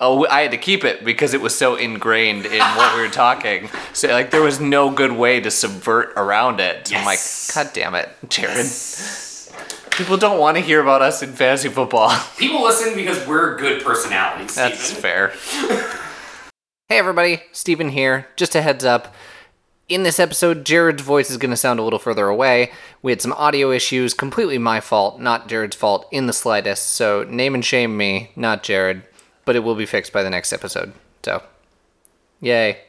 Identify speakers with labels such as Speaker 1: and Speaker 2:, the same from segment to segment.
Speaker 1: Oh, I had to keep it because it was so ingrained in what we were talking. So like there was no good way to subvert around it. So I'm like,
Speaker 2: Yes.
Speaker 1: God damn it, Jared. People don't want to hear about us in fantasy football.
Speaker 2: People listen because we're good personalities.
Speaker 1: That's fair. hey everybody, Steven here. Just a heads up. In this episode, Jared's voice is going to sound a little further away. We had some audio issues, completely my fault, not Jared's fault in the slightest. So name and shame me, not Jared. But it will be fixed by the next episode. So, yay.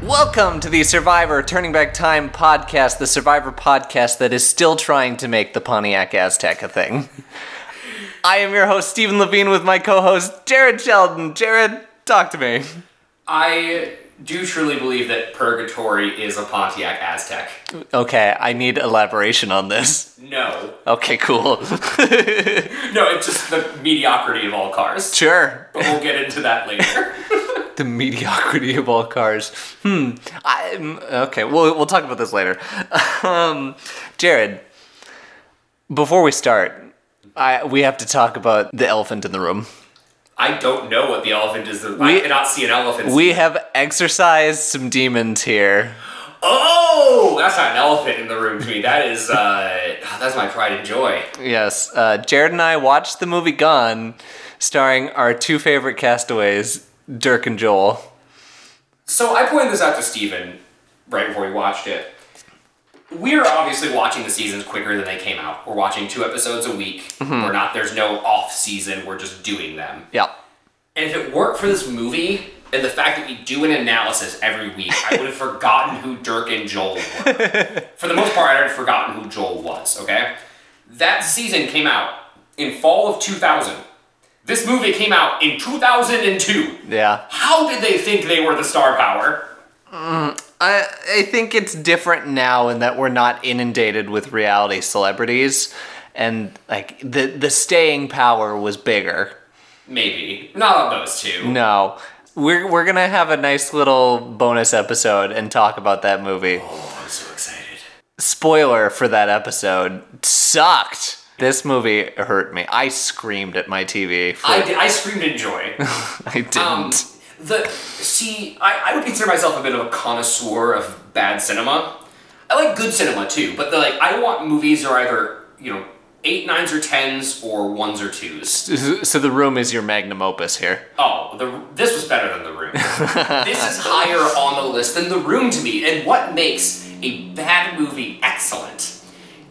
Speaker 1: Welcome to the Survivor Turning Back Time podcast, the Survivor podcast that is still trying to make the Pontiac Aztec a thing. I am your host, Stephen Levine, with my co host, Jared Sheldon. Jared, talk to me.
Speaker 2: I do truly believe that Purgatory is a Pontiac Aztec.
Speaker 1: Okay, I need elaboration on this.
Speaker 2: No.
Speaker 1: Okay, cool.
Speaker 2: No, it's just the mediocrity of all cars.
Speaker 1: sure.
Speaker 2: But we'll get into that later.
Speaker 1: The mediocrity of all cars. Hmm. I'm okay. We'll we'll talk about this later. Um, Jared, before we start, I we have to talk about the elephant in the room.
Speaker 2: I don't know what the elephant is. I
Speaker 1: We-
Speaker 2: cannot see an elephant.
Speaker 1: We have exorcised some demons here.
Speaker 2: Oh, that's not an elephant in the room to me. That is, uh, that's my pride and joy.
Speaker 1: Yes, uh, Jared and I watched the movie Gone, starring our two favorite castaways, Dirk and Joel.
Speaker 2: So I pointed this out to Steven right before we watched it. We're obviously watching the seasons quicker than they came out. We're watching two episodes a week. Mm-hmm. We're not, there's no off season, we're just doing them.
Speaker 1: Yeah.
Speaker 2: And if it weren't for this movie and the fact that we do an analysis every week, I would have forgotten who Dirk and Joel were. for the most part, I'd have forgotten who Joel was, okay? That season came out in fall of 2000. This movie came out in 2002.
Speaker 1: Yeah.
Speaker 2: How did they think they were the star power? Mm.
Speaker 1: I I think it's different now in that we're not inundated with reality celebrities, and like the the staying power was bigger.
Speaker 2: Maybe. Not on those two.
Speaker 1: No. We're, we're gonna have a nice little bonus episode and talk about that movie.
Speaker 2: Oh, I'm so excited.
Speaker 1: Spoiler for that episode sucked. This movie hurt me. I screamed at my TV. For,
Speaker 2: I, did, I screamed in joy.
Speaker 1: I didn't.
Speaker 2: Um, the see, I, I would consider myself a bit of a connoisseur of bad cinema. I like good cinema too, but the, like I want movies that are either you know eight, nines, or tens, or ones or twos.
Speaker 1: so the room is your magnum opus here.
Speaker 2: Oh, the this was better than the room. this is higher on the list than the room to me. And what makes a bad movie excellent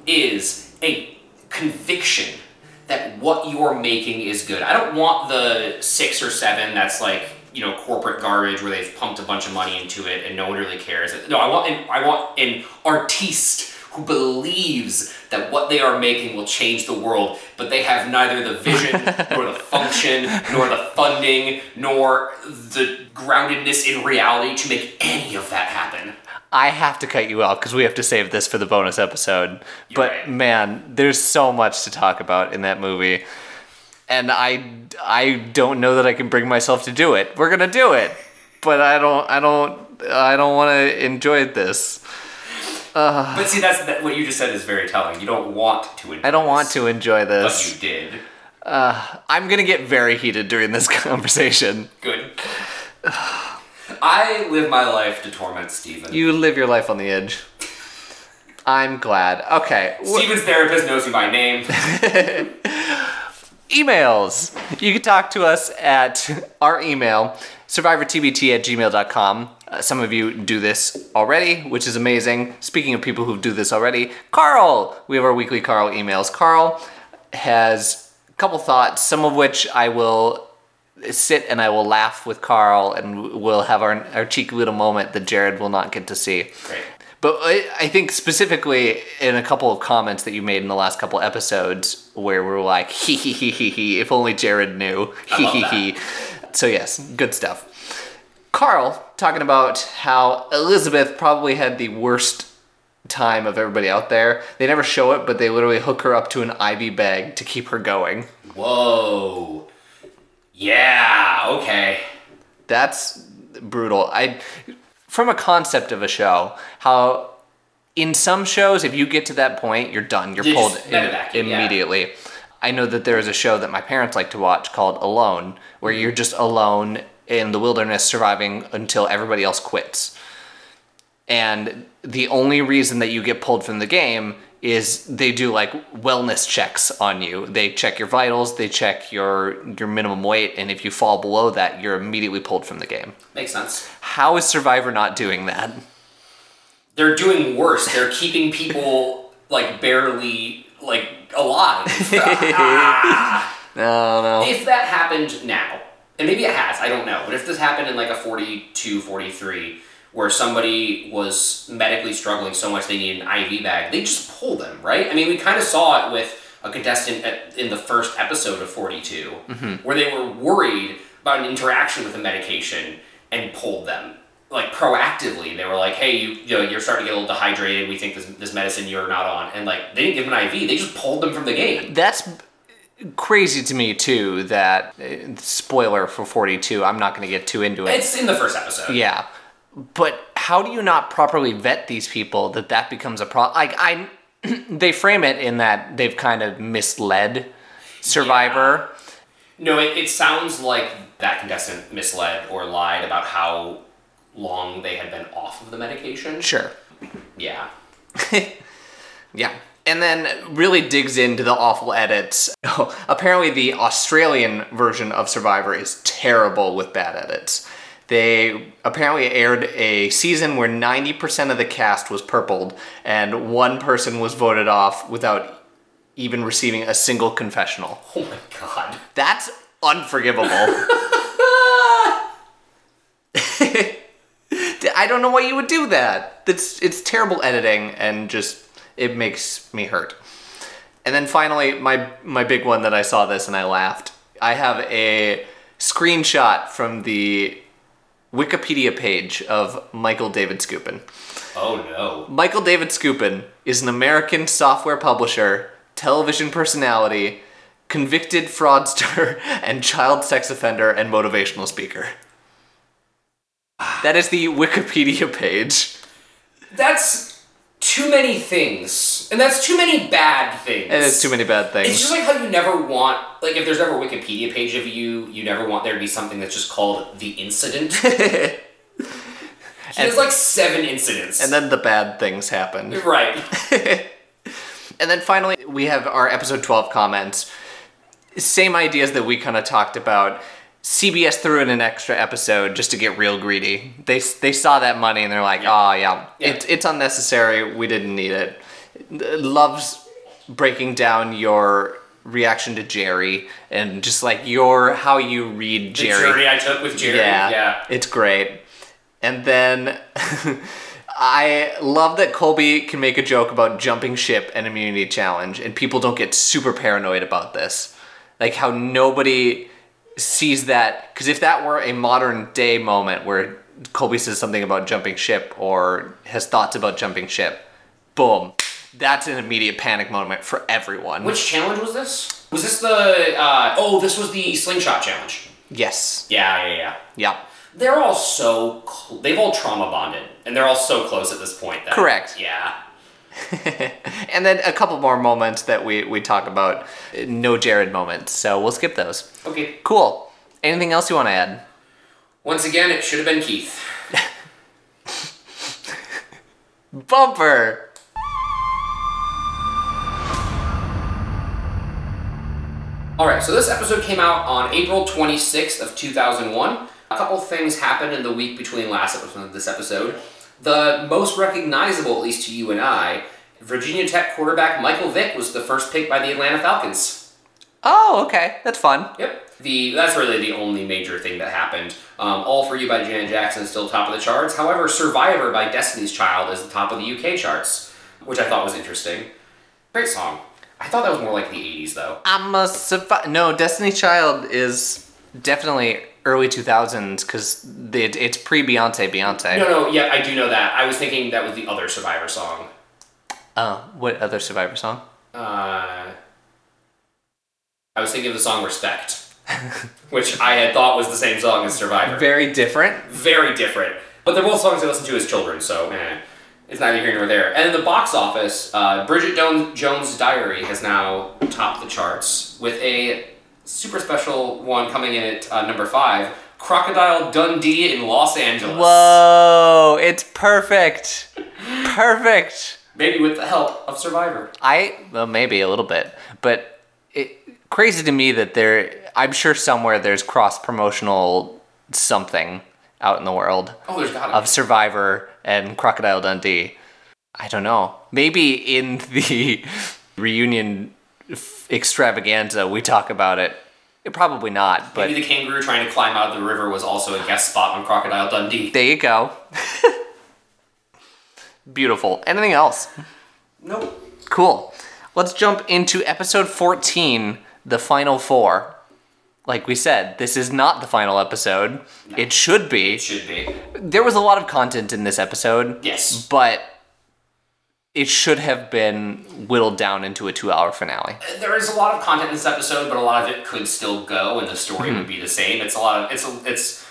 Speaker 2: is a conviction that what you're making is good. I don't want the six or seven that's like you know corporate garbage where they've pumped a bunch of money into it and no one really cares. No, I want an, I want an artiste who believes that what they are making will change the world, but they have neither the vision nor the function nor the funding nor the groundedness in reality to make any of that happen.
Speaker 1: I have to cut you off because we have to save this for the bonus episode. but
Speaker 2: right.
Speaker 1: man, there's so much to talk about in that movie, and I I don't know that I can bring myself to do it. We're gonna do it, but I don't I don't I don't want to enjoy this. Uh.
Speaker 2: But see, that's that, what you just said is very telling. You don't want to. enjoy.
Speaker 1: I don't want to enjoy this.
Speaker 2: But you did.
Speaker 1: Uh, I'm gonna get very heated during this conversation.
Speaker 2: Good. I live my life to torment Steven.
Speaker 1: You live your life on the edge. I'm glad. Okay.
Speaker 2: Steven's therapist knows you by name.
Speaker 1: emails. You can talk to us at our email, survivortbt at gmail.com. Uh, some of you do this already, which is amazing. Speaking of people who do this already, Carl! We have our weekly Carl emails. Carl has a couple thoughts, some of which I will sit and I will laugh with Carl and we'll have our, our cheeky little moment that Jared will not get to see.
Speaker 2: Great.
Speaker 1: But I I think specifically in a couple of comments that you made in the last couple episodes where we're like, hee hee hee hee hee, if only Jared knew. Hee hee hee. So, yes, good stuff. Carl talking about how Elizabeth probably had the worst time of everybody out there. They never show it, but they literally hook her up to an IV bag to keep her going.
Speaker 2: Whoa. Yeah, okay.
Speaker 1: That's brutal. I from a concept of a show, how in some shows if you get to that point, you're done. You're
Speaker 2: You
Speaker 1: pulled
Speaker 2: just
Speaker 1: im-
Speaker 2: medevac it, yeah.
Speaker 1: immediately. I know that there is a show that my parents like to watch called Alone, where you're just alone in the wilderness surviving until everybody else quits. And the only reason that you get pulled from the game is they do like wellness checks on you. They check your vitals, they check your your minimum weight, and if you fall below that, you're immediately pulled from the game.
Speaker 2: Makes sense.
Speaker 1: How is Survivor not doing that?
Speaker 2: They're doing worse. They're keeping people like barely like alive.
Speaker 1: No, no.
Speaker 2: if that happened now, and maybe it has, I don't know, but if this happened in like a 42, 43, where somebody was medically struggling so much they needed an IV bag, they just pull them, right? I mean, we kind of saw it with a contestant at, in the first episode of 42, where they were worried about an interaction with a medication and pulled them. Like proactively, they were like, "Hey, you, you know, you're starting to get a little dehydrated. We think this, this medicine you're not on." And like, they didn't give them an IV; they just pulled them from the game.
Speaker 1: That's crazy to me too. That uh, spoiler for forty two. I'm not going to get too into it.
Speaker 2: It's in the first episode.
Speaker 1: Yeah, but how do you not properly vet these people that that becomes a problem? Like I, they frame it in that they've kind of misled Survivor.
Speaker 2: No, it, it sounds like that contestant misled or lied about how long they had been off of the medication.
Speaker 1: Sure.
Speaker 2: Yeah.
Speaker 1: Yeah. And then really digs into the awful edits. Apparently, the Australian version of Survivor is terrible with bad edits. They apparently aired a season where 90% of the cast was purpled, and one person was voted off without even receiving a single confessional.
Speaker 2: Oh my god.
Speaker 1: That's unforgivable. I don't know why you would do that. That's it's terrible editing and just it makes me hurt. And then finally, my my big one that I saw this and I laughed. I have a screenshot from the Wikipedia page of Michael David Skupin.
Speaker 2: Oh no.
Speaker 1: Michael David Skupin is an American software publisher, television personality, convicted fraudster, and child sex offender and motivational speaker. That is the Wikipedia page.
Speaker 2: That's too many things. And that's too many bad things.
Speaker 1: And it's too many bad things.
Speaker 2: It's just like how you never want, like, if there's ever a Wikipedia page of you, you never want there to be something that's just called the incident. he has like seven incidents.
Speaker 1: And then the bad things happen.
Speaker 2: right.
Speaker 1: And then finally, we have our episode 12 comments. Same ideas that we kind of talked about. CBS threw in an extra episode just to get real greedy. They, they saw that money and they're like, oh, yeah,
Speaker 2: Yeah.
Speaker 1: It, it's unnecessary. We didn't need it. Loves breaking down your reaction to Jerry and just like your how you read Jerry.
Speaker 2: The journey I took with Jerry.
Speaker 1: Yeah,
Speaker 2: yeah.
Speaker 1: it's great. And then I love that Colby can make a joke about jumping ship and immunity challenge, and people don't get super paranoid about this. Like how nobody sees that because if that were a modern day moment where Colby says something about jumping ship or has thoughts about jumping ship, boom, that's an immediate panic moment for everyone.
Speaker 2: Which challenge was this? Was this the uh, oh? This was the slingshot challenge.
Speaker 1: yes,
Speaker 2: Yeah, yeah, yeah.
Speaker 1: yeah.
Speaker 2: They're all so cl- they've all trauma bonded, and they're all so close at this point. That,
Speaker 1: Correct.
Speaker 2: Yeah.
Speaker 1: and then a couple more moments that we, we talk about, no Jared moments. So we'll skip those.
Speaker 2: Okay.
Speaker 1: Cool. Anything else you want to add?
Speaker 2: Once again, it should have been Keith.
Speaker 1: Bumper!
Speaker 2: All right, so this episode came out on April 26th of 2001. A couple things happened in the week between last episode and this episode. The most recognizable, at least to you and I, Virginia Tech quarterback Michael Vick was the first pick by the Atlanta Falcons.
Speaker 1: Oh, okay. That's fun.
Speaker 2: Yep. The that's really the only major thing that happened. Um, All for You by Janet Jackson is still top of the charts. However, Survivor by Destiny's Child is the top of the UK charts, which I thought was interesting. Great song. I thought that was more like the 80s though.
Speaker 1: I'm a survi- No, Destiny Child is definitely early 2000s because it, it's pre Beyonce Beyonce.
Speaker 2: No, no, yeah, I do know that. I was thinking that was the other Survivor song.
Speaker 1: Oh, what other Survivor song?
Speaker 2: Uh, I was thinking of the song Respect. which I had thought was the same song as Survivor.
Speaker 1: Very different.
Speaker 2: Very different. But they're both songs I listen to as children, so eh, it's neither here nor there. And in the box office, uh, Bridget Jones' Jones' Diary has now topped the charts with a super special one coming in at uh, number five Crocodile Dundee in Los Angeles.
Speaker 1: Whoa, it's perfect. Perfect.
Speaker 2: Maybe with the help of Survivor.
Speaker 1: I well maybe a little bit, but it crazy to me that there I'm sure somewhere there's cross promotional something out in the world
Speaker 2: Oh, there's gotta
Speaker 1: of. Survivor and Crocodile Dundee. I don't know. Maybe in the reunion f- extravaganza we talk about it. It probably not, but
Speaker 2: Maybe the kangaroo trying to climb out of the river was also a guest spot on Crocodile Dundee.
Speaker 1: there you go. Beautiful. Anything else?
Speaker 2: Nope.
Speaker 1: Cool. Let's jump into episode 14, the final four. Like we said, this is not the final episode. It should be.
Speaker 2: It should be.
Speaker 1: There was a lot of content in this episode,
Speaker 2: Yes.
Speaker 1: but it should have been whittled down into a two hour finale.
Speaker 2: Uh, there is a lot of content in this episode, but a lot of it could still go, and the story mm-hmm. would be the same. It's a lot of it's a, it's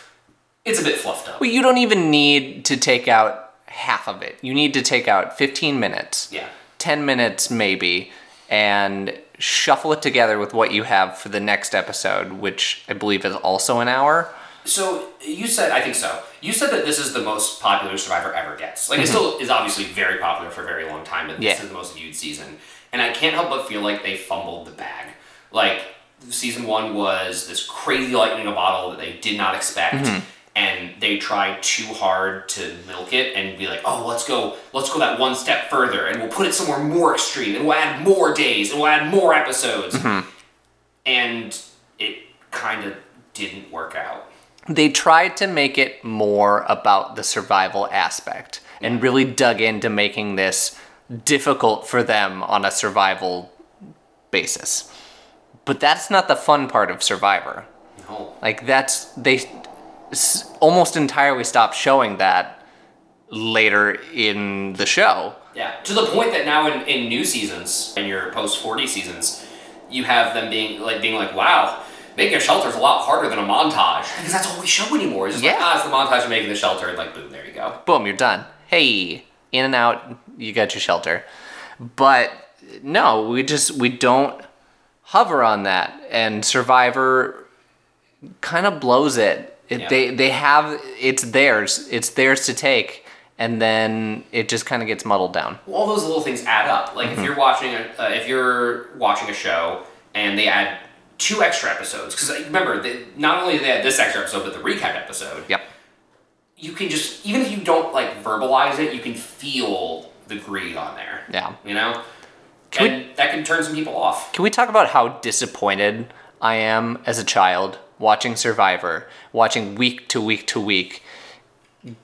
Speaker 2: it's a bit fluffed up.
Speaker 1: Well, you don't even need to take out half of it. You need to take out 15 minutes,
Speaker 2: Yeah.
Speaker 1: 10 minutes maybe, and shuffle it together with what you have for the next episode, which I believe is also an hour.
Speaker 2: So you said I think so. You said that this is the most popular Survivor ever gets. Like it mm-hmm. still is obviously very popular for a very long time, but this
Speaker 1: Yeah.
Speaker 2: is the most viewed season. And I can't help but feel like they fumbled the bag. Like season one was this crazy lightning in a bottle that they did not expect. Mm-hmm. And they tried too hard to milk it and be like, oh, let's go, let's go that one step further, and we'll put it somewhere more extreme, and we'll add more days, and we'll add more episodes. Mm-hmm. And it kind of didn't work out.
Speaker 1: They tried to make it more about the survival aspect and really dug into making this difficult for them on a survival basis. But that's not the fun part of Survivor.
Speaker 2: No.
Speaker 1: Like that's they s- almost entirely stopped showing that later in the show.
Speaker 2: Yeah, to the point that now in, in new seasons, in your post forty seasons, you have them being like being like, wow, making a shelter is a lot harder than a montage because that's all we show anymore. It's just like
Speaker 1: Yeah.
Speaker 2: ah, it's the montage of making the shelter, and like boom, there you go.
Speaker 1: Boom, you're done. Hey, in and out, you got your shelter. But no, we just we don't hover on that and Survivor kind of blows it. It
Speaker 2: Yeah.
Speaker 1: They they have it's theirs. It's theirs to take and then it just kind of gets muddled down.
Speaker 2: All those little things add up. Like if you're watching a uh, if you're watching a show and they add two extra episodes because remember they, not only do they add this extra episode but the recap episode.
Speaker 1: Yep.
Speaker 2: You can just even if you don't like verbalize it, you can feel the greed on there.
Speaker 1: Yeah.
Speaker 2: You know.
Speaker 1: Can
Speaker 2: and that can turn some people off.
Speaker 1: Can we talk about how disappointed I am as a child watching Survivor, watching week to week to week,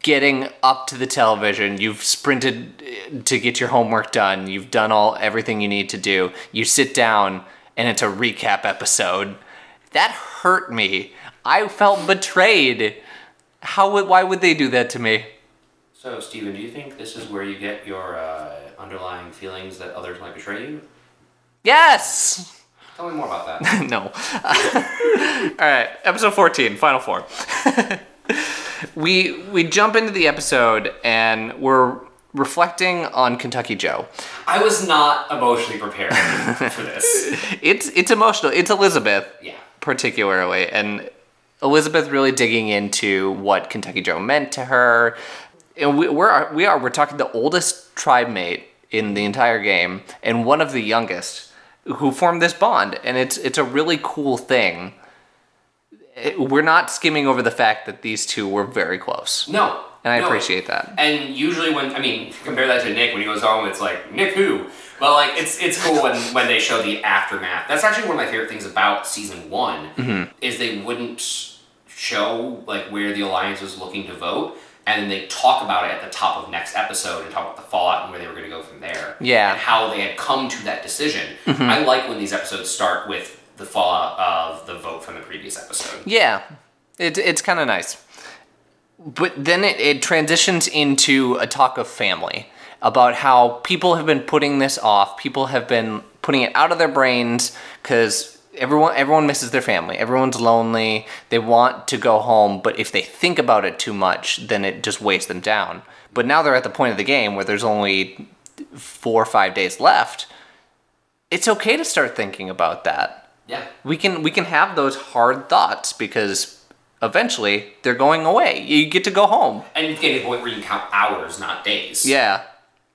Speaker 1: getting up to the television, you've sprinted uh, to get your homework done, you've done all everything you need to do. You sit down and it's a recap episode. That hurt me. I felt betrayed. How would why would they do that to me?
Speaker 2: So, Steven, do you think this is where you get your uh, underlying feelings that others might betray you?
Speaker 1: Yes.
Speaker 2: Tell me more about that.
Speaker 1: no. All right, episode 14, final four. we we jump into the episode and we're reflecting on Kentucky Joe.
Speaker 2: I was not emotionally prepared for this.
Speaker 1: It's it's emotional. It's Elizabeth
Speaker 2: Yeah.
Speaker 1: particularly and Elizabeth really digging into what Kentucky Joe meant to her. And we, we're we are we're talking the oldest tribe mate in the entire game and one of the youngest who formed this bond and it's it's a really cool thing. It- we're not skimming over the fact that these two were very close.
Speaker 2: No.
Speaker 1: And I
Speaker 2: no.
Speaker 1: appreciate that.
Speaker 2: And usually when I mean compare that to Nick when he goes home, it's like Nick who? But like it's it's cool when when they show the aftermath. That's actually one of my favorite things about season one
Speaker 1: Mm-hmm.
Speaker 2: is they wouldn't show like where the alliance was looking to vote. And then they talk about it at the top of next episode and talk about the fallout and where they were going to go from there.
Speaker 1: Yeah. Mm-hmm.
Speaker 2: And how they had come to that decision. I like when these episodes start with the fallout of the vote from the previous episode.
Speaker 1: Yeah, it, it's kind of nice. But then it, it transitions into a talk of family about how people have been putting this off. People have been putting it out of their brains because everyone everyone misses their family. Everyone's lonely. They want to go home, but if they think about it too much, then it just weighs them down. But now they're at the point of the game where there's only four or five days left. It's okay to start thinking about that.
Speaker 2: Yeah.
Speaker 1: We can we can have those hard thoughts because eventually they're going away. You get to go home.
Speaker 2: And you get to the point where you count hours, not days.
Speaker 1: Yeah,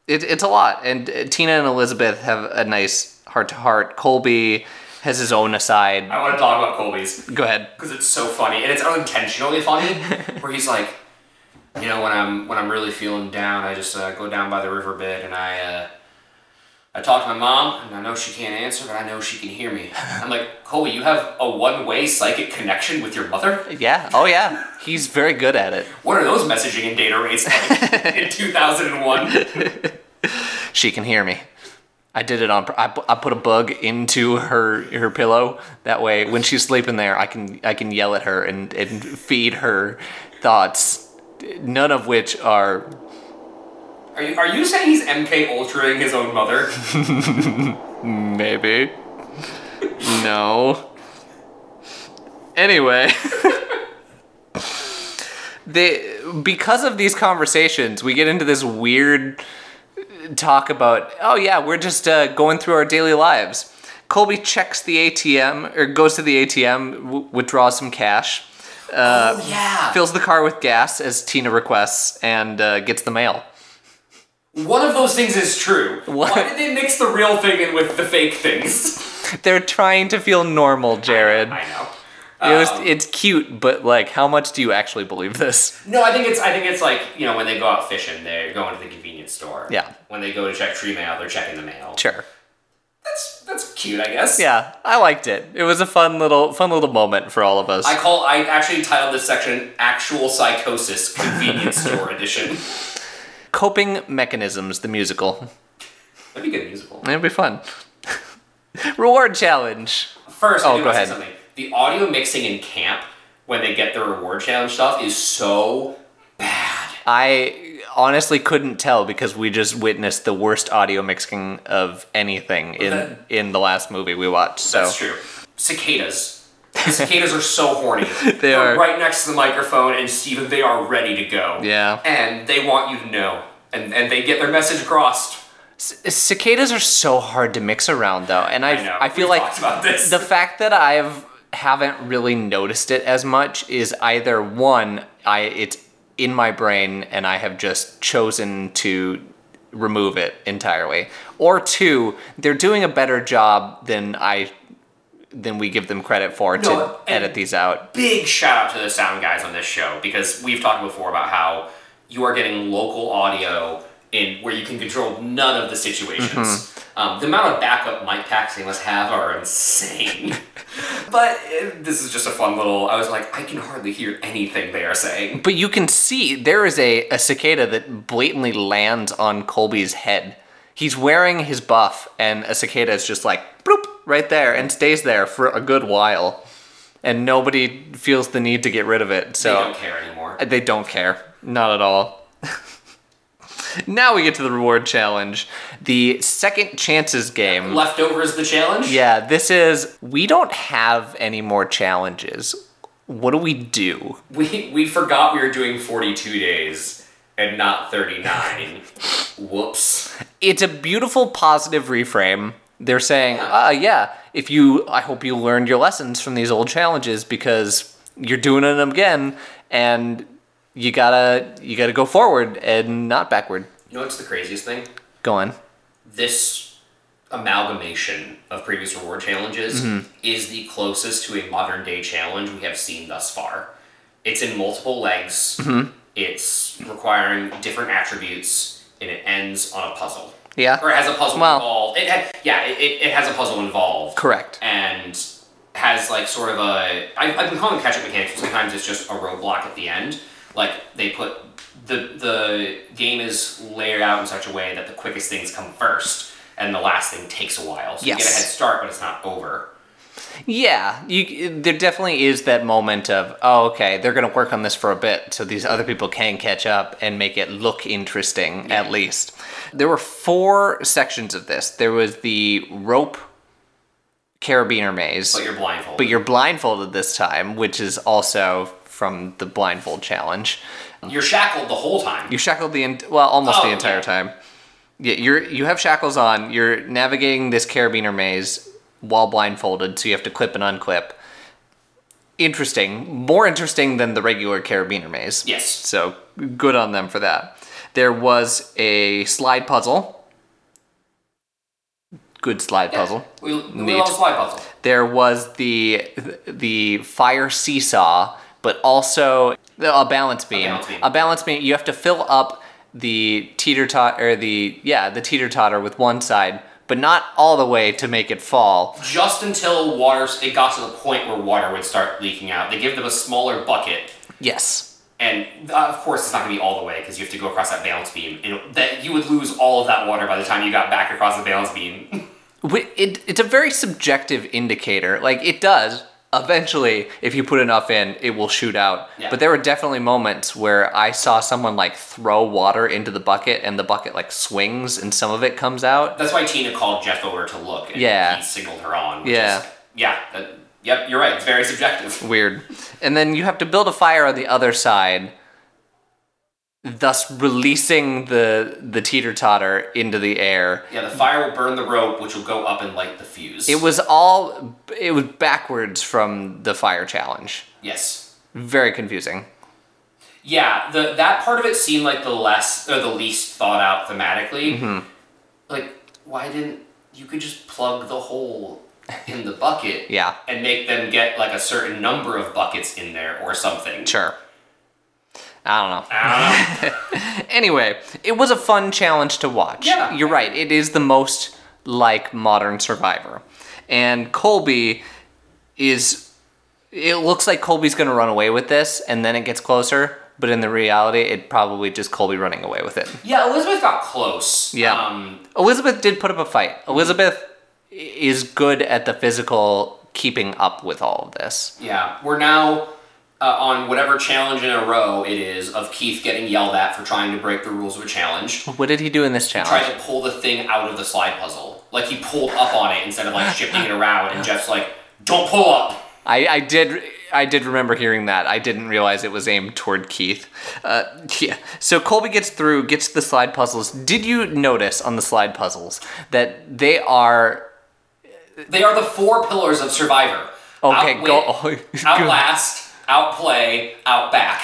Speaker 1: it, it's a lot. And uh, Tina and Elizabeth have a nice heart to heart. Colby has his own aside.
Speaker 2: I want to talk about Colby's
Speaker 1: Go ahead.
Speaker 2: because it's so funny and it's unintentionally funny. where he's like, you know, when I'm when I'm really feeling down, I just uh, go down by the riverbed and I uh, I talk to my mom and I know she can't answer, but I know she can hear me. I'm like, Colby, you have a one-way psychic connection with your mother.
Speaker 1: Yeah. Oh yeah. He's very good at it.
Speaker 2: What are those messaging and data rates like in 2001?
Speaker 1: She can hear me. I did it on. I, I put a bug into her her pillow. That way, when she's sleeping there, I can I can yell at her and and feed her thoughts. None of which are
Speaker 2: Are you, are you saying he's MK altering his own mother?
Speaker 1: maybe. no. Anyway. they because of these conversations, we get into this weird talk about, oh yeah, we're just uh, going through our daily lives. Colby checks the ATM or goes to the ATM, w- withdraws some cash,
Speaker 2: oh yeah.
Speaker 1: fills the car with gas as Tina requests, and uh, gets the mail.
Speaker 2: One of those things is true.
Speaker 1: What?
Speaker 2: Why did they mix the real thing in with the fake things?
Speaker 1: They're trying to feel normal, Jared.
Speaker 2: I know.
Speaker 1: It was,
Speaker 2: Um,
Speaker 1: it's cute, but like, how much do you actually believe this?
Speaker 2: No, I think it's I think it's like you know when they go out fishing, they're going to the convenience store.
Speaker 1: Yeah.
Speaker 2: When they go to check tree mail, they're checking the mail.
Speaker 1: Sure.
Speaker 2: That's that's cute, I guess.
Speaker 1: Yeah, I liked it. It was a fun little, fun little moment for all of us.
Speaker 2: I call I actually titled this section "Actual Psychosis Convenience Store Edition."
Speaker 1: Coping mechanisms, the musical.
Speaker 2: That'd be a good musical.
Speaker 1: It'd be fun. Reward challenge.
Speaker 2: First,
Speaker 1: Oh,
Speaker 2: I do
Speaker 1: go ahead.
Speaker 2: say something. The audio mixing in camp when they get the reward challenge stuff is so bad.
Speaker 1: I honestly couldn't tell because we just witnessed the worst audio mixing of anything in
Speaker 2: that-
Speaker 1: in the last movie we watched. So
Speaker 2: That's true. Cicadas. The cicadas are so horny.
Speaker 1: They
Speaker 2: are
Speaker 1: are.
Speaker 2: right next to the microphone, and Steven, they are ready to go.
Speaker 1: Yeah.
Speaker 2: And they want you to know. And, and they get their message across.
Speaker 1: C- cicadas are so hard to mix around though, and I
Speaker 2: I.
Speaker 1: I feel
Speaker 2: We've
Speaker 1: like the fact that I've haven't really noticed it as much is either one I it's in my brain and I have just chosen to remove it entirely, or two they're doing a better job than I than we give them credit for to
Speaker 2: No, and-
Speaker 1: edit these out.
Speaker 2: Big shout out to the sound guys on this show because we've talked before about how you are getting local audio in where you can control none of the situations.
Speaker 1: Mm-hmm.
Speaker 2: Um, the amount of backup mic packs they must have are insane. but uh, this is just a fun little. I was like, I can hardly hear anything they are saying.
Speaker 1: But you can see there is a, a cicada that blatantly lands on Colby's head. He's wearing his buff, and a cicada is just like bloop right there and stays there for a good while. And nobody feels the need to get rid of it. So
Speaker 2: they don't care anymore.
Speaker 1: they don't care. Not at all. Now we get to the reward challenge. The second chances game.
Speaker 2: Leftovers the challenge.
Speaker 1: Yeah, this is. We don't have any more challenges. What do we do?
Speaker 2: We we forgot we were doing forty two days and not thirty nine. Whoops.
Speaker 1: it's a beautiful positive reframe. They're saying, ah, yeah, if you, I hope you learned your lessons from these old challenges because you're doing them again, and you gotta, you gotta go forward and not backward.
Speaker 2: You know what's the craziest thing?
Speaker 1: Go on.
Speaker 2: this amalgamation of previous reward challenges mm-hmm. is the closest to a modern day challenge we have seen thus far. It's in multiple legs, mm-hmm. it's requiring different attributes, and it ends on a puzzle.
Speaker 1: Yeah.
Speaker 2: Or it has a puzzle
Speaker 1: Well-
Speaker 2: involved. It had, yeah, it, it, it has a puzzle involved.
Speaker 1: Correct.
Speaker 2: And has like sort of a. I, I've been calling catch up mechanics, sometimes it's just a roadblock at the end. Like they put. The, the game is layered out in such a way that the quickest things come first, and the last thing takes a while. So you get a head start, but it's not over.
Speaker 1: Yeah, you, there definitely is that moment of, oh, okay, they're going to work on this for a bit so these other people can catch up and make it look interesting, at least. There were four sections of this there was the rope carabiner maze,
Speaker 2: But you're blindfolded.
Speaker 1: but you're blindfolded this time, which is also from the blindfold challenge.
Speaker 2: You're shackled the whole time.
Speaker 1: You're shackled the ent- well, almost
Speaker 2: Oh,
Speaker 1: the entire
Speaker 2: yeah.
Speaker 1: time. Yeah, you're you have shackles on. You're navigating this carabiner maze while blindfolded, so you have to clip and unclip. Interesting, more interesting than the regular carabiner maze.
Speaker 2: Yes.
Speaker 1: So good on them for that. There was a slide puzzle. Good slide puzzle.
Speaker 2: We, we
Speaker 1: Neat.
Speaker 2: love a slide puzzle.
Speaker 1: There was the the fire seesaw, but also a balance beam.
Speaker 2: balance beam.
Speaker 1: A balance beam. You have to fill up the teeter tot or the yeah the teeter totter with one side, but not all the way to make it fall.
Speaker 2: Just until water, it got to the point where water would start leaking out. They give them a smaller bucket,
Speaker 1: Yes.
Speaker 2: and uh, of course it's not going to be all the way because you have to go across that balance beam. And that you would lose all of that water by the time you got back across the balance beam.
Speaker 1: It, it's a very subjective indicator. Like it does eventually, if you put enough in, it will shoot out.
Speaker 2: Yeah.
Speaker 1: But there were definitely moments where I saw someone like throw water into the bucket, and the bucket like swings, and some of it comes out.
Speaker 2: That's why Tina called Jeff over to look, and
Speaker 1: Yeah.
Speaker 2: he signaled her on. Which
Speaker 1: Yeah.
Speaker 2: Is, yeah. That, yep. You're right. It's very subjective.
Speaker 1: Weird. And then you have to build a fire on the other side, thus releasing the the teeter totter into the air.
Speaker 2: Yeah. The fire will burn the rope, which will go up and light the fuse.
Speaker 1: It was all it was backwards from the fire challenge.
Speaker 2: Yes.
Speaker 1: Very confusing.
Speaker 2: Yeah, the that part of it seemed like the less or the least thought out thematically.
Speaker 1: Mm-hmm.
Speaker 2: Like, why didn't you could just plug the hole in the bucket?
Speaker 1: Yeah.
Speaker 2: And make them get like a certain number of buckets in there or something.
Speaker 1: Sure. I don't know.
Speaker 2: I don't know.
Speaker 1: Anyway, it was a fun challenge to watch.
Speaker 2: Yeah.
Speaker 1: You're right. It is the most like modern Survivor. And Colby is it looks like Colby's going to run away with this and then it gets closer, but in the reality it probably just Colby running away with it.
Speaker 2: yeah, Elizabeth got close.
Speaker 1: Yeah.
Speaker 2: Um,
Speaker 1: Elizabeth did put up a fight. Elizabeth is good at the physical keeping up with all of this.
Speaker 2: yeah. We're now uh, on whatever challenge in a row it is of Keith getting yelled at for trying to break the rules of a challenge.
Speaker 1: What did he do in this challenge?
Speaker 2: tried to pull the thing out of the slide puzzle. Like he pulled up on it instead of like shifting it around, and Jeff's like, "Don't pull up."
Speaker 1: I, I did I did remember hearing that. I didn't realize it was aimed toward Keith. Uh, yeah. So Colby gets through, gets the slide puzzles. Did you notice on the slide puzzles that they are
Speaker 2: They are the four pillars of Survivor.
Speaker 1: okay?
Speaker 2: Outwit,
Speaker 1: Go.
Speaker 2: outlast, outplay, outback.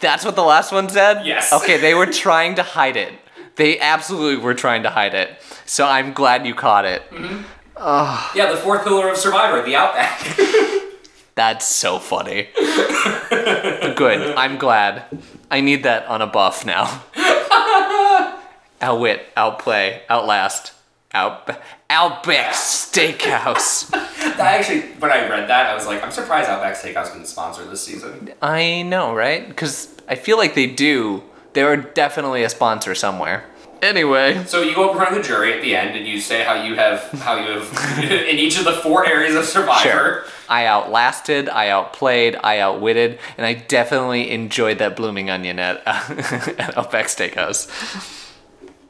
Speaker 1: That's what the last one said.
Speaker 2: Yes.
Speaker 1: Okay, they were trying to hide it. They absolutely were trying to hide it. So I'm glad you caught it. Mm-hmm.
Speaker 2: Yeah, the fourth pillar of Survivor, the outback.
Speaker 1: That's so funny. Good. I'm glad. I need that on a buff now. Outwit, outplay, outlast, out Outback Steakhouse.
Speaker 2: that actually, when I read that, I was like, I'm surprised Outback Steakhouse couldn't sponsor this season.
Speaker 1: I know, right? Because I feel like they do. They are definitely a sponsor somewhere. Anyway,
Speaker 2: So you go up in front of the jury at the end, and you say how you have how you have in each of the four areas of Survivor.
Speaker 1: I outlasted, I outplayed, I outwitted, and I definitely enjoyed that blooming onion at, at Outback Steakhouse.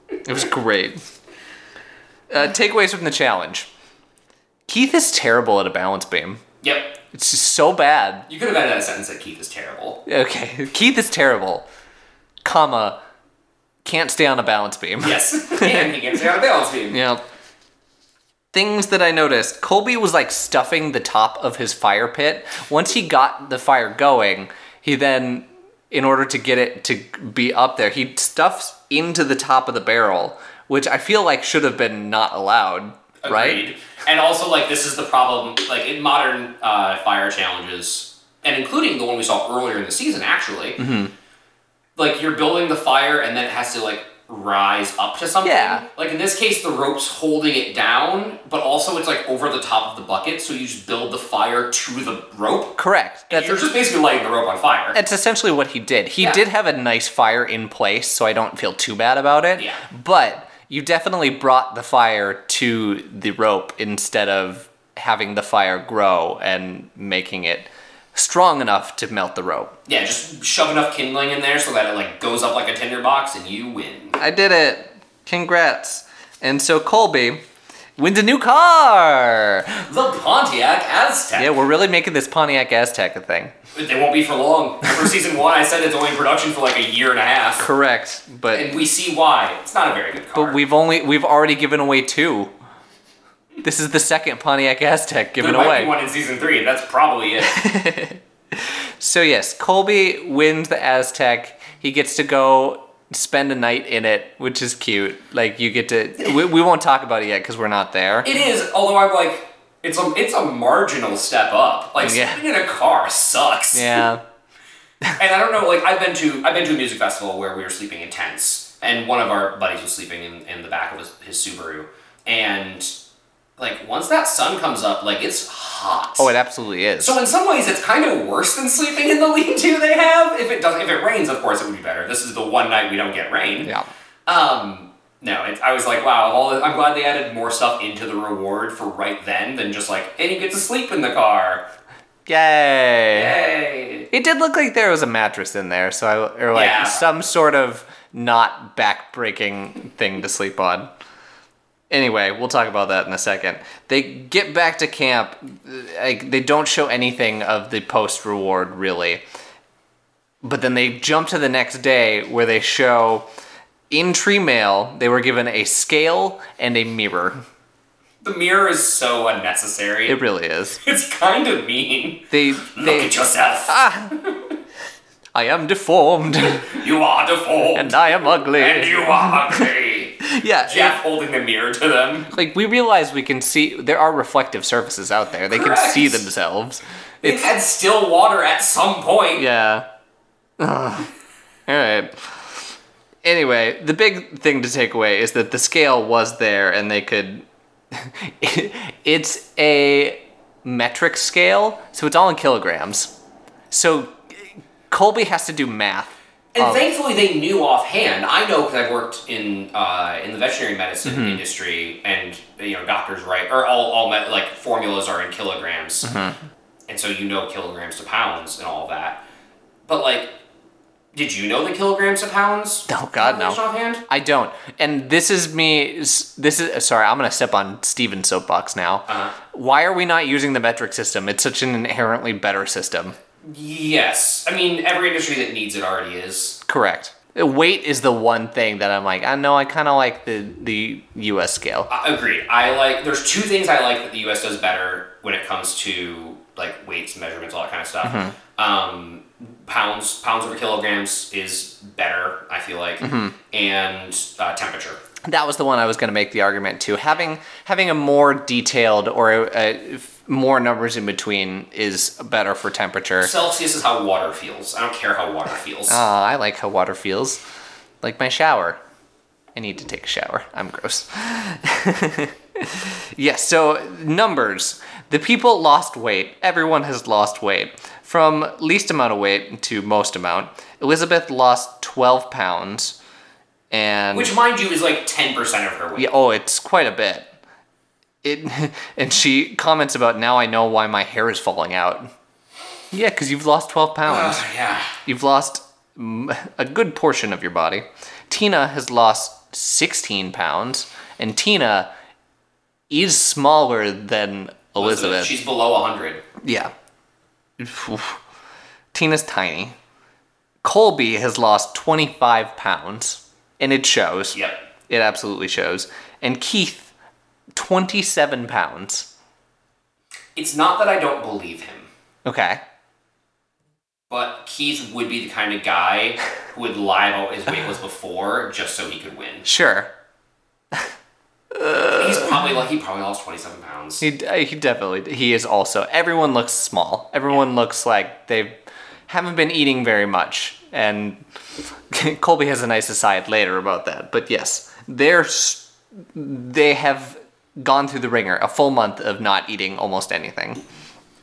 Speaker 1: It was great. Uh, takeaways from the challenge. Keith is terrible at a balance beam.
Speaker 2: Yep.
Speaker 1: It's just so bad.
Speaker 2: You could have added that sentence that Keith is terrible.
Speaker 1: Okay, Keith is terrible, comma, can't stay on a balance beam.
Speaker 2: Yes. and he gets out of balance beam.
Speaker 1: Yeah. Things that I noticed Colby was like stuffing the top of his fire pit. Once he got the fire going, he then, in order to get it to be up there, he stuffs into the top of the barrel, which I feel like should have been not allowed, right?
Speaker 2: Agreed. And also, like, this is the problem, like, in modern uh, fire challenges, and including the one we saw earlier in the season, actually,
Speaker 1: Mm-hmm.
Speaker 2: like, you're building the fire and then it has to, like, rise up to something.
Speaker 1: Yeah.
Speaker 2: Like, in this case, the rope's holding it down, but also it's, like, over the top of the bucket, so you just build the fire to the rope.
Speaker 1: Correct. That's
Speaker 2: you're just basically lighting the rope on fire.
Speaker 1: That's essentially what he did. He
Speaker 2: Yeah.
Speaker 1: did have a nice fire in place, so I don't feel too bad about it.
Speaker 2: Yeah.
Speaker 1: But you definitely brought the fire to the rope instead of having the fire grow and making it strong enough to melt the rope.
Speaker 2: yeah, just shove enough kindling in there so that it, like, goes up like a tinder box and you win.
Speaker 1: I did it. Congrats. And so Colby, wins a new car.
Speaker 2: The Pontiac Aztec.
Speaker 1: Yeah, we're really making this Pontiac Aztec a thing.
Speaker 2: They won't be for long. For season one, I said it's only in production for like a year and a half.
Speaker 1: Correct, but
Speaker 2: And we see why. It's not a very good car.
Speaker 1: but we've only we've already given away two. This is the second Pontiac Aztec given
Speaker 2: there might
Speaker 1: away.
Speaker 2: be one in season three. That's probably it.
Speaker 1: So yes, Colby wins the Aztec. He gets to go spend a night in it, which is cute. Like you get to. We, we won't talk about it yet because we're not there.
Speaker 2: it is, although I'm like, it's a it's a marginal step up. Like
Speaker 1: Yeah.
Speaker 2: sleeping in a car sucks.
Speaker 1: Yeah.
Speaker 2: And I don't know, like I've been to I've been to a music festival where we were sleeping in tents, and one of our buddies was sleeping in, in the back of his, his Subaru, and like once that sun comes up, like it's hot.
Speaker 1: Oh, it absolutely is.
Speaker 2: So in some ways, it's kind of worse than sleeping in the lean-to they have. If it does, if it rains, of course, it would be better. This is the one night we don't get rain.
Speaker 1: yeah.
Speaker 2: Um, no, it, I was like, wow. All I'm glad they added more stuff into the reward for right then than just like, and you get to sleep in the car.
Speaker 1: Yay.
Speaker 2: Yay!
Speaker 1: It did look like there was a mattress in there, so I or like
Speaker 2: Yeah.
Speaker 1: some sort of not back-breaking thing to sleep on. Anyway, we'll talk about that in a second. They get back to camp. Like they don't show anything of the post reward really, but then they jump to the next day where they show in tree mail they were given a scale and a mirror.
Speaker 2: The mirror is so unnecessary.
Speaker 1: It really is.
Speaker 2: it's kind of mean.
Speaker 1: They
Speaker 2: Look
Speaker 1: they
Speaker 2: at yourself. Ah!
Speaker 1: I am deformed
Speaker 2: You are deformed.
Speaker 1: and I am ugly.
Speaker 2: and you are ugly.
Speaker 1: yeah,
Speaker 2: Jeff holding the mirror to them.
Speaker 1: like we realize we can see there are reflective surfaces out there. They can see themselves.
Speaker 2: It
Speaker 1: It's
Speaker 2: had still water at some point.
Speaker 1: yeah. Ugh. All right. Anyway, the big thing to take away is that the scale was there, and they could. it's a metric scale, so it's all in kilograms. So Colby has to do math.
Speaker 2: And
Speaker 1: Um,
Speaker 2: thankfully, they knew offhand. I know because I've worked in uh, in the veterinary medicine
Speaker 1: Mm-hmm.
Speaker 2: industry, and you know, doctors write or all all med- like formulas are in kilograms,
Speaker 1: Mm-hmm.
Speaker 2: and so you know kilograms to pounds and all that. But like, did you know the kilograms to pounds?
Speaker 1: Oh, God, no.
Speaker 2: Offhand.
Speaker 1: I don't. And this is me. This is sorry. I'm gonna step on Steven's soapbox now.
Speaker 2: Uh-huh.
Speaker 1: Why are we not using the metric system? It's such an inherently better system.
Speaker 2: Yes, I mean every industry that needs it already is.
Speaker 1: Correct. Weight is the one thing that I'm like. I know. I kind of like the the U.S. scale.
Speaker 2: I agreed. I like. There's two things I like that the U.S. does better when it comes to like weights, measurements, all that kind of stuff. Um, pounds, pounds over kilograms is better. I feel like, and uh, temperature.
Speaker 1: That was the one I was going to make the argument to. Having having a more detailed or a, a, more numbers in between is better for temperature.
Speaker 2: Celsius is how water feels. I don't care how water feels.
Speaker 1: Ah, I like how water feels. Like my shower. I need to take a shower. I'm gross. yes, so numbers. The people lost weight. Everyone has lost weight. From least amount of weight to most amount. Elizabeth lost 12 pounds. And
Speaker 2: Which, mind you, is like ten percent of her weight.
Speaker 1: yeah, oh, it's quite a bit. It and she comments about now I know why my hair is falling out. Yeah, because you've lost 12 pounds.
Speaker 2: Ugh, yeah.
Speaker 1: You've lost a good portion of your body. Tina has lost 16 pounds, and Tina is smaller than Elizabeth.
Speaker 2: She's below hundred.
Speaker 1: yeah. Tina's tiny. Colby has lost 25 pounds, and it shows.
Speaker 2: Yep.
Speaker 1: It absolutely shows. And Keith, 27 pounds.
Speaker 2: It's not that I don't believe him.
Speaker 1: Okay.
Speaker 2: But Keith would be the kind of guy who would lie about his weight was before just so he could win.
Speaker 1: Sure.
Speaker 2: He's probably like he probably lost twenty seven pounds.
Speaker 1: He, uh, he definitely he is also everyone looks small everyone looks like they haven't been eating very much and colby has a nice aside later about that but yes they're they have gone through the ringer a full month of not eating almost anything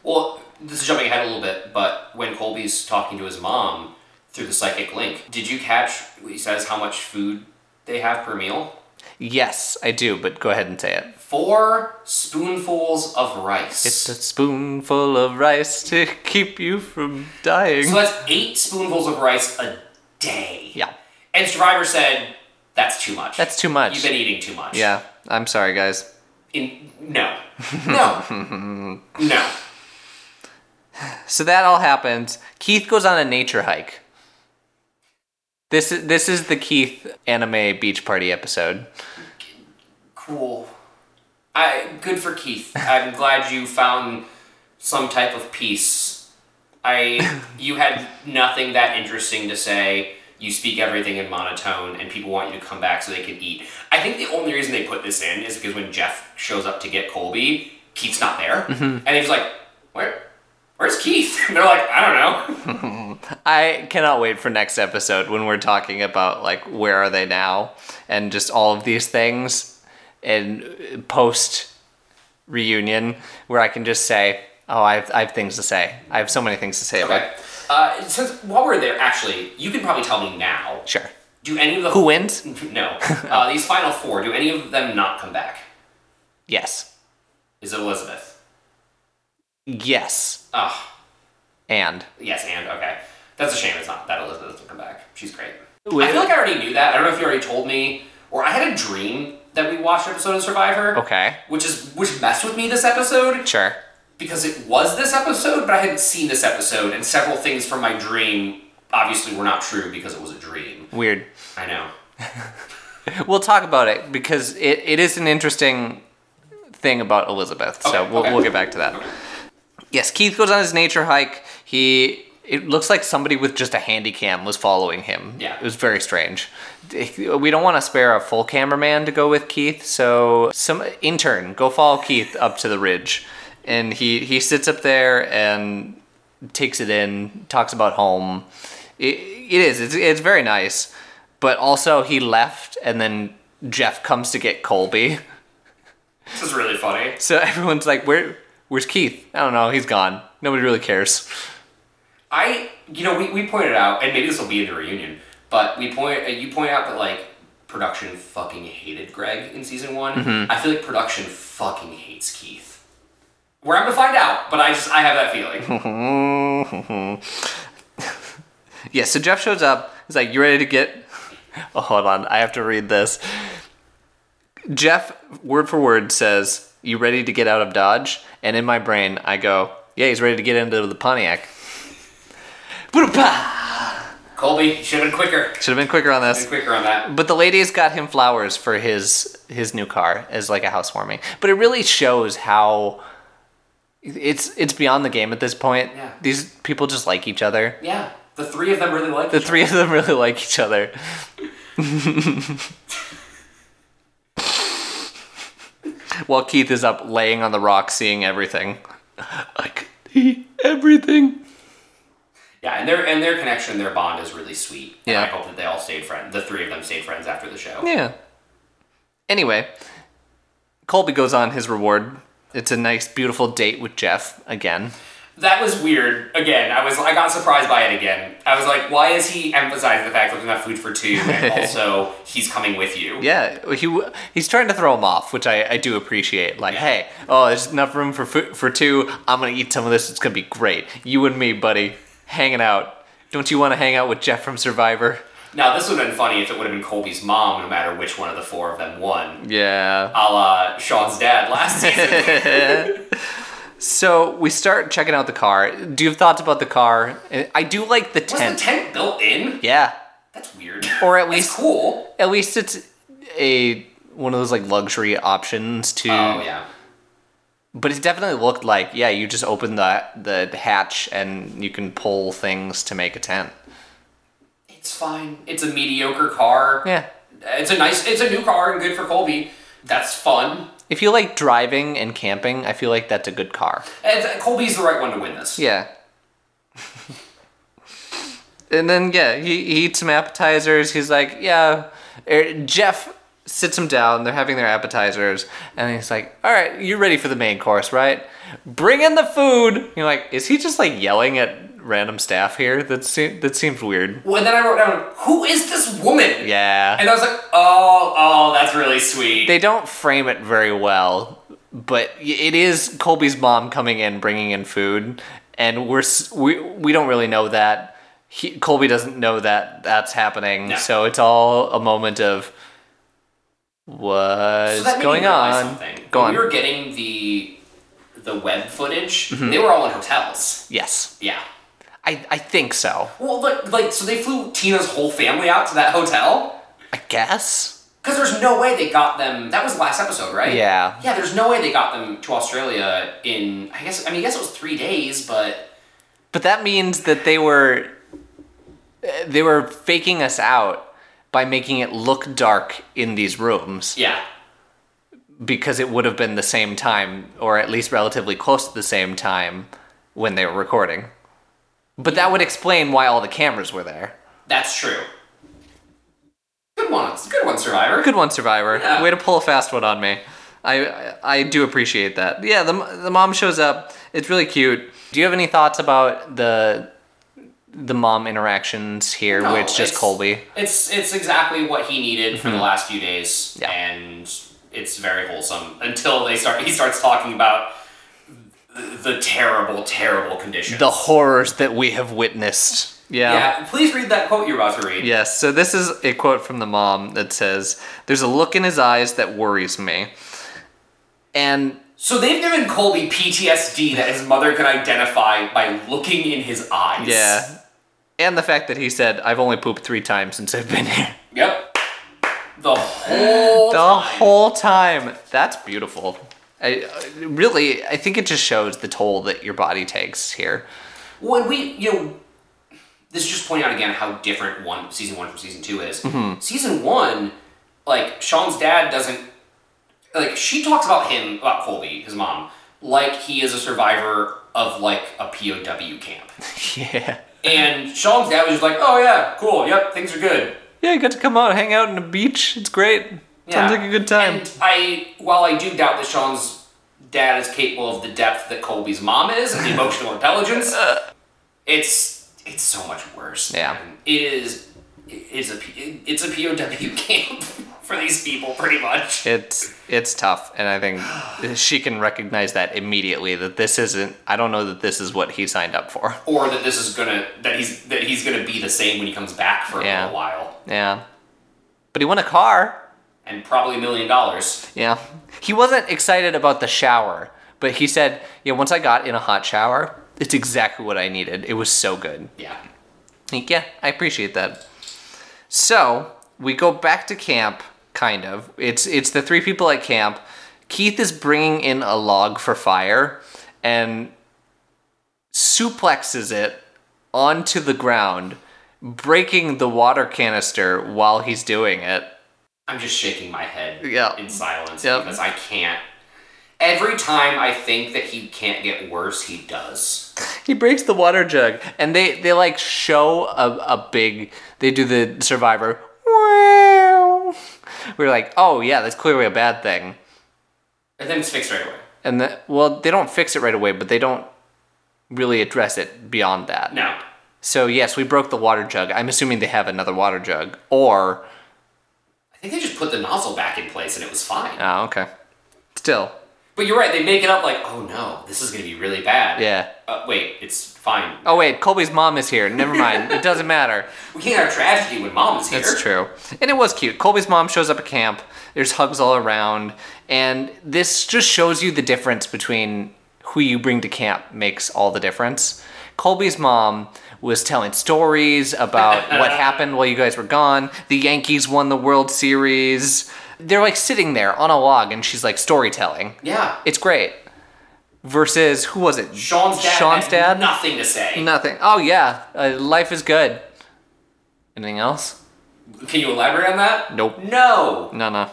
Speaker 2: Well, this is jumping ahead a little bit, but when Colby's talking to his mom through the psychic link, did you catch he says how much food they have per meal?
Speaker 1: yes i do but go ahead and say it
Speaker 2: Four spoonfuls of rice.
Speaker 1: it's a spoonful of rice to keep you from dying
Speaker 2: so that's eight spoonfuls of rice a day.
Speaker 1: yeah
Speaker 2: And Survivor said that's too much.
Speaker 1: that's too much
Speaker 2: You've been eating too much.
Speaker 1: yeah i'm sorry guys
Speaker 2: In no, no, no.
Speaker 1: So that all happens. Keith goes on a nature hike. This is this is the Keith anime beach party episode.
Speaker 2: Cool. I good for Keith. I'm glad you found some type of peace. I you had nothing that interesting to say. You speak everything in monotone, and people want you to come back so they can eat. I think the only reason they put this in is because when Jeff shows up to get Colby, Keith's not there, mm-hmm. and he's like, "Where, where's Keith?" And they're like, "I don't know."
Speaker 1: I cannot wait for next episode when we're talking about like where are they now and just all of these things and post reunion where I can just say, "Oh, I have, I have things to say. I have so many things to say about."
Speaker 2: Uh, since while we're there, actually, you can probably tell me now.
Speaker 1: Sure.
Speaker 2: Do any of the
Speaker 1: Who wins?
Speaker 2: No. Uh, these final four. Do any of them not come back?
Speaker 1: Yes.
Speaker 2: Is it Elizabeth?
Speaker 1: Yes.
Speaker 2: Oh,
Speaker 1: And
Speaker 2: yes, and okay. That's a shame. It's not that Elizabeth doesn't come back. She's great. I feel like I already knew that. I don't know if you already told me, or I had a dream that we watched an episode of Survivor.
Speaker 1: okay.
Speaker 2: Which is which messed with me this episode
Speaker 1: Sure.
Speaker 2: Because it was this episode, but I hadn't seen this episode, and several things from my dream obviously were not true because it was a dream.
Speaker 1: Weird.
Speaker 2: I know.
Speaker 1: We'll talk about it because it, it is an interesting thing about Elizabeth. so we'll,
Speaker 2: okay.
Speaker 1: we'll get back to that. Yes, Keith goes on his nature hike. He it looks like somebody with just a handy cam was following him.
Speaker 2: Yeah.
Speaker 1: It was very strange. We don't want to spare a full cameraman to go with Keith, so some intern go follow Keith up to the ridge. And he he sits up there and takes it in, talks about home. It, it is. It's, it's very nice. But also he left and then Jeff comes to get Colby.
Speaker 2: This is really funny.
Speaker 1: So everyone's like, "Where where's Keith?" I don't know, he's gone. Nobody really cares.
Speaker 2: I, you know, we, we pointed out, and maybe this will be in the reunion, but we point, uh, you point out that like production fucking hated Greg in season one.
Speaker 1: Mm-hmm.
Speaker 2: I feel like production fucking hates Keith. We're gonna find out, but I just I have that feeling.
Speaker 1: Yeah, so Jeff shows up. He's like, "You ready to get?" Oh, hold on, I have to read this. Jeff, word for word, says, "You ready to get out of Dodge?" And in my brain, I go, "Yeah, he's ready to get into the Pontiac." Should
Speaker 2: Colby should have been quicker.
Speaker 1: Should have been quicker on
Speaker 2: Been
Speaker 1: this.
Speaker 2: quicker on that.
Speaker 1: But the ladies got him flowers for his his new car as like a housewarming. But it really shows how it's it's beyond the game at this point.
Speaker 2: Yeah.
Speaker 1: These people just like each other.
Speaker 2: Yeah, the three of them really like
Speaker 1: The
Speaker 2: each
Speaker 1: three of them really like each other. While Keith is up laying on the rock seeing everything. I could see everything.
Speaker 2: Yeah, and their and their connection, their bond is really sweet. And
Speaker 1: Yeah.
Speaker 2: I hope that they all stayed friends. The three of them stayed friends after the show.
Speaker 1: Yeah. Anyway, Colby goes on his reward. It's a nice, beautiful date with Jeff again.
Speaker 2: That was weird. Again, I was I got surprised by it again. I was like, why is he emphasizing the fact that there's enough food for two, and also he's coming with you?
Speaker 1: Yeah, he he's trying to throw him off, which I, I do appreciate. Like, hey, oh, there's enough room for food for two. I'm gonna eat some of this. It's gonna be great. You and me, buddy, hanging out. Don't you want to hang out with Jeff from Survivor?
Speaker 2: Now this would have been funny if it would have been Colby's mom, no matter which one of the four of them won,
Speaker 1: Yeah.
Speaker 2: a la Sean's dad last season.
Speaker 1: So we start checking out the car. Do you have thoughts about the car? I do like the tent.
Speaker 2: Was the
Speaker 1: tent.
Speaker 2: built in?
Speaker 1: yeah.
Speaker 2: That's weird.
Speaker 1: Or at
Speaker 2: It's
Speaker 1: least
Speaker 2: cool.
Speaker 1: at least it's a one of those like luxury options to
Speaker 2: Oh yeah.
Speaker 1: But it definitely looked like, yeah, you just open the the hatch and you can pull things to make a tent.
Speaker 2: It's fine. It's a mediocre car.
Speaker 1: Yeah.
Speaker 2: It's a nice. It's a new car and good for Colby. That's fun.
Speaker 1: If you like driving and camping, I feel like that's a good car.
Speaker 2: And Colby's the right one to win this.
Speaker 1: Yeah. and then yeah, he, he eats some appetizers. He's like, yeah. Er, Jeff sits him down. They're having their appetizers, and he's like, "All right, you're ready for the main course, right? Bring in the food." You're like, is he just like yelling at random staff here? That se- that seems weird.
Speaker 2: Well, then I wrote down, "Who is this woman?"
Speaker 1: Yeah.
Speaker 2: And I was like, "Oh, oh, that's really sweet."
Speaker 1: they don't frame it very well, but it is Colby's mom coming in, bringing in food, and we're we we don't really know that. He, Colby doesn't know that that's happening,
Speaker 2: No.
Speaker 1: so it's all a moment of What's
Speaker 2: So
Speaker 1: going on?
Speaker 2: Something.
Speaker 1: Go
Speaker 2: when
Speaker 1: on.
Speaker 2: we were getting the the web footage,
Speaker 1: Mm-hmm.
Speaker 2: they were all in hotels.
Speaker 1: yes,
Speaker 2: Yeah.
Speaker 1: I, I think so.
Speaker 2: Well, like, like, so they flew Tina's whole family out to that hotel?
Speaker 1: I guess.
Speaker 2: Because there's no way they got them. That was the last episode, right?
Speaker 1: Yeah.
Speaker 2: Yeah, there's no way they got them to Australia in. I guess. I mean, I guess it was three days, but
Speaker 1: But that means that they were they were faking us out by making it look dark in these rooms
Speaker 2: yeah,
Speaker 1: because it would have been the same time or at least relatively close to the same time when they were recording. But that would explain why all the cameras were there.
Speaker 2: that's true. Good one, good one, Survivor.
Speaker 1: Good one, Survivor.
Speaker 2: Yeah.
Speaker 1: Way to pull a fast one on me. I, I do appreciate that. Yeah, the the mom shows up. It's really cute. Do you have any thoughts about the the mom interactions here
Speaker 2: No,
Speaker 1: with just Colby?
Speaker 2: It's it's exactly what he needed for the last few days,
Speaker 1: Mm-hmm. Yeah.
Speaker 2: and it's very wholesome until they start. He starts talking about the, terrible, terrible conditions.
Speaker 1: The horrors that we have witnessed. Yeah.
Speaker 2: yeah. Please read that quote you're about to read.
Speaker 1: Yes, so this is a quote from the mom that says, There's a look in his eyes that worries me. And
Speaker 2: So they've given Colby PTSD that his mother can identify by looking in his eyes.
Speaker 1: yeah. And the fact that he said, I've only pooped three times since I've been here.
Speaker 2: Yep. The whole
Speaker 1: The
Speaker 2: time.
Speaker 1: whole time. That's beautiful. I, really, I think it just shows the toll that your body takes here.
Speaker 2: when we you know this is just pointing out again how different one season one from season two is
Speaker 1: Mm-hmm.
Speaker 2: season one like sean's dad doesn't like she talks about him about colby his mom like he is a survivor of like a pow camp
Speaker 1: Yeah.
Speaker 2: and sean's dad was just like oh yeah cool yep things are good
Speaker 1: Yeah, you got to come out, hang out on the beach. It's great. Sounds like a good time.
Speaker 2: and i while i do doubt that sean's dad is capable of the depth that colby's mom is and the emotional intelligence it's it's so much worse.
Speaker 1: Yeah.
Speaker 2: It is it is a it's a POW camp for these people pretty much.
Speaker 1: It's it's tough, and I think she can recognize that immediately. That this isn't. I don't know that this is what he signed up for.
Speaker 2: Or that this is gonna that he's that he's gonna be the same when he comes back for a
Speaker 1: Yeah.
Speaker 2: little while.
Speaker 1: Yeah, but he won a car.
Speaker 2: And probably a million dollars.
Speaker 1: Yeah, he wasn't excited about the shower, but he said, "Yeah, once I got in a hot shower, it's exactly what I needed. It was so good."
Speaker 2: Yeah.
Speaker 1: Like, yeah, I appreciate that. So we go back to camp, kind of. It's it's the three people at camp. Keith is bringing in a log for fire, and suplexes it onto the ground, breaking the water canister while he's doing it.
Speaker 2: I'm just shaking my head
Speaker 1: Yeah.
Speaker 2: in silence because I can't Every time I think that he can't get worse, he does.
Speaker 1: He breaks the water jug, and they they like show a, a big. They do the survivor. We're like, oh yeah, that's clearly a bad thing.
Speaker 2: And then it's fixed right away.
Speaker 1: And the, well, they don't fix it right away, but they don't really address it beyond that.
Speaker 2: No.
Speaker 1: So yes, we broke the water jug. I'm assuming they have another water jug, or
Speaker 2: think they just put the nozzle back in place and it was fine.
Speaker 1: oh okay. Still,
Speaker 2: But you're right, they make it up like, oh no, this is gonna be really bad.
Speaker 1: yeah.
Speaker 2: Uh, wait, it's fine.
Speaker 1: Oh wait, Colby's mom is here. Never mind. it doesn't matter.
Speaker 2: We can't have tragedy when mom is here.
Speaker 1: That's true. And it was cute. Colby's mom shows up at camp. There's hugs all around. And this just shows you the difference between who you bring to camp makes all the difference. Colby's mom was telling stories about what happened while you guys were gone. The Yankees won the World Series. They're like sitting there on a log and she's like storytelling.
Speaker 2: Yeah.
Speaker 1: It's great. Versus, who was it?
Speaker 2: Sean's dad
Speaker 1: Sean's dad?
Speaker 2: nothing to say.
Speaker 1: Nothing. Oh, yeah. Uh, life is good. Anything else?
Speaker 2: Can you elaborate on that?
Speaker 1: Nope.
Speaker 2: No.
Speaker 1: No, no.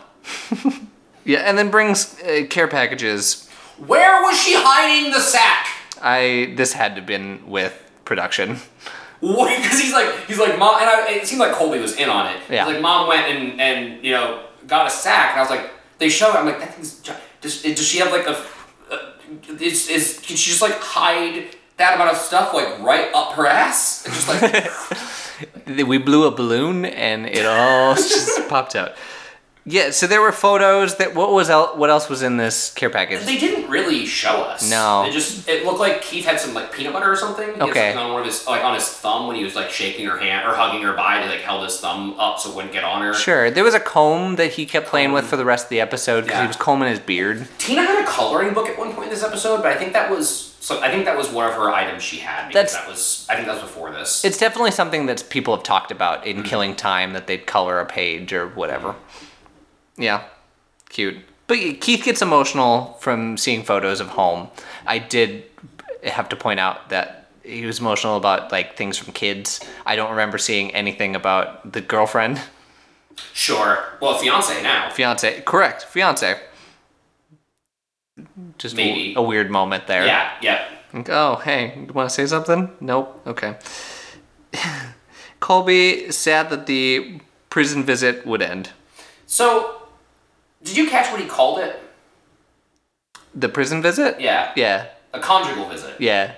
Speaker 1: yeah, and then brings uh, care packages.
Speaker 2: Where was she hiding the sack?
Speaker 1: I this had to have been with production.
Speaker 2: Because he's like, he's like, mom, and I, it seemed like Colby was in on it.
Speaker 1: Yeah.
Speaker 2: He's like, mom went and and you know got a sack, and I was like, they show it. I'm like, that thing's. Does does she have like a? Uh, is is can she just like hide that amount of stuff like right up her ass? And just like
Speaker 1: We blew a balloon and it all just popped out. Yeah, so there were photos that what was el- what else was in this care package?
Speaker 2: They didn't really show us.
Speaker 1: No.
Speaker 2: It just it looked like Keith had some like peanut butter or something. He had
Speaker 1: Okay.
Speaker 2: something on one of his like on his thumb when he was like shaking her hand or hugging her by. He like held his thumb up so it wouldn't get on her.
Speaker 1: Sure, there was a comb that he kept playing with for the rest of the episode because
Speaker 2: Yeah.
Speaker 1: he was combing his beard.
Speaker 2: Tina had a coloring book at one point in this episode, but I think that was so. I think that was one of her items she had. Because
Speaker 1: That's-
Speaker 2: that was. I think that was before this.
Speaker 1: It's definitely something that people have talked about
Speaker 2: Mm-hmm.
Speaker 1: in Killing Time that they'd color a page or whatever. Yeah, cute. But Keith gets emotional from seeing photos of home. I did have to point out that he was emotional about like things from kids. I don't remember seeing anything about the girlfriend,
Speaker 2: sure. Well, fiance now.
Speaker 1: fiance. Correct, fiance. Just a-
Speaker 2: Maybe.
Speaker 1: a weird moment there.
Speaker 2: Yeah. Yeah.
Speaker 1: Like, oh, hey, you want to say something? Nope. Okay. Colby sad that the prison visit would end.
Speaker 2: So, did you catch what he called it?
Speaker 1: The prison visit?
Speaker 2: Yeah.
Speaker 1: Yeah.
Speaker 2: A conjugal visit.
Speaker 1: Yeah.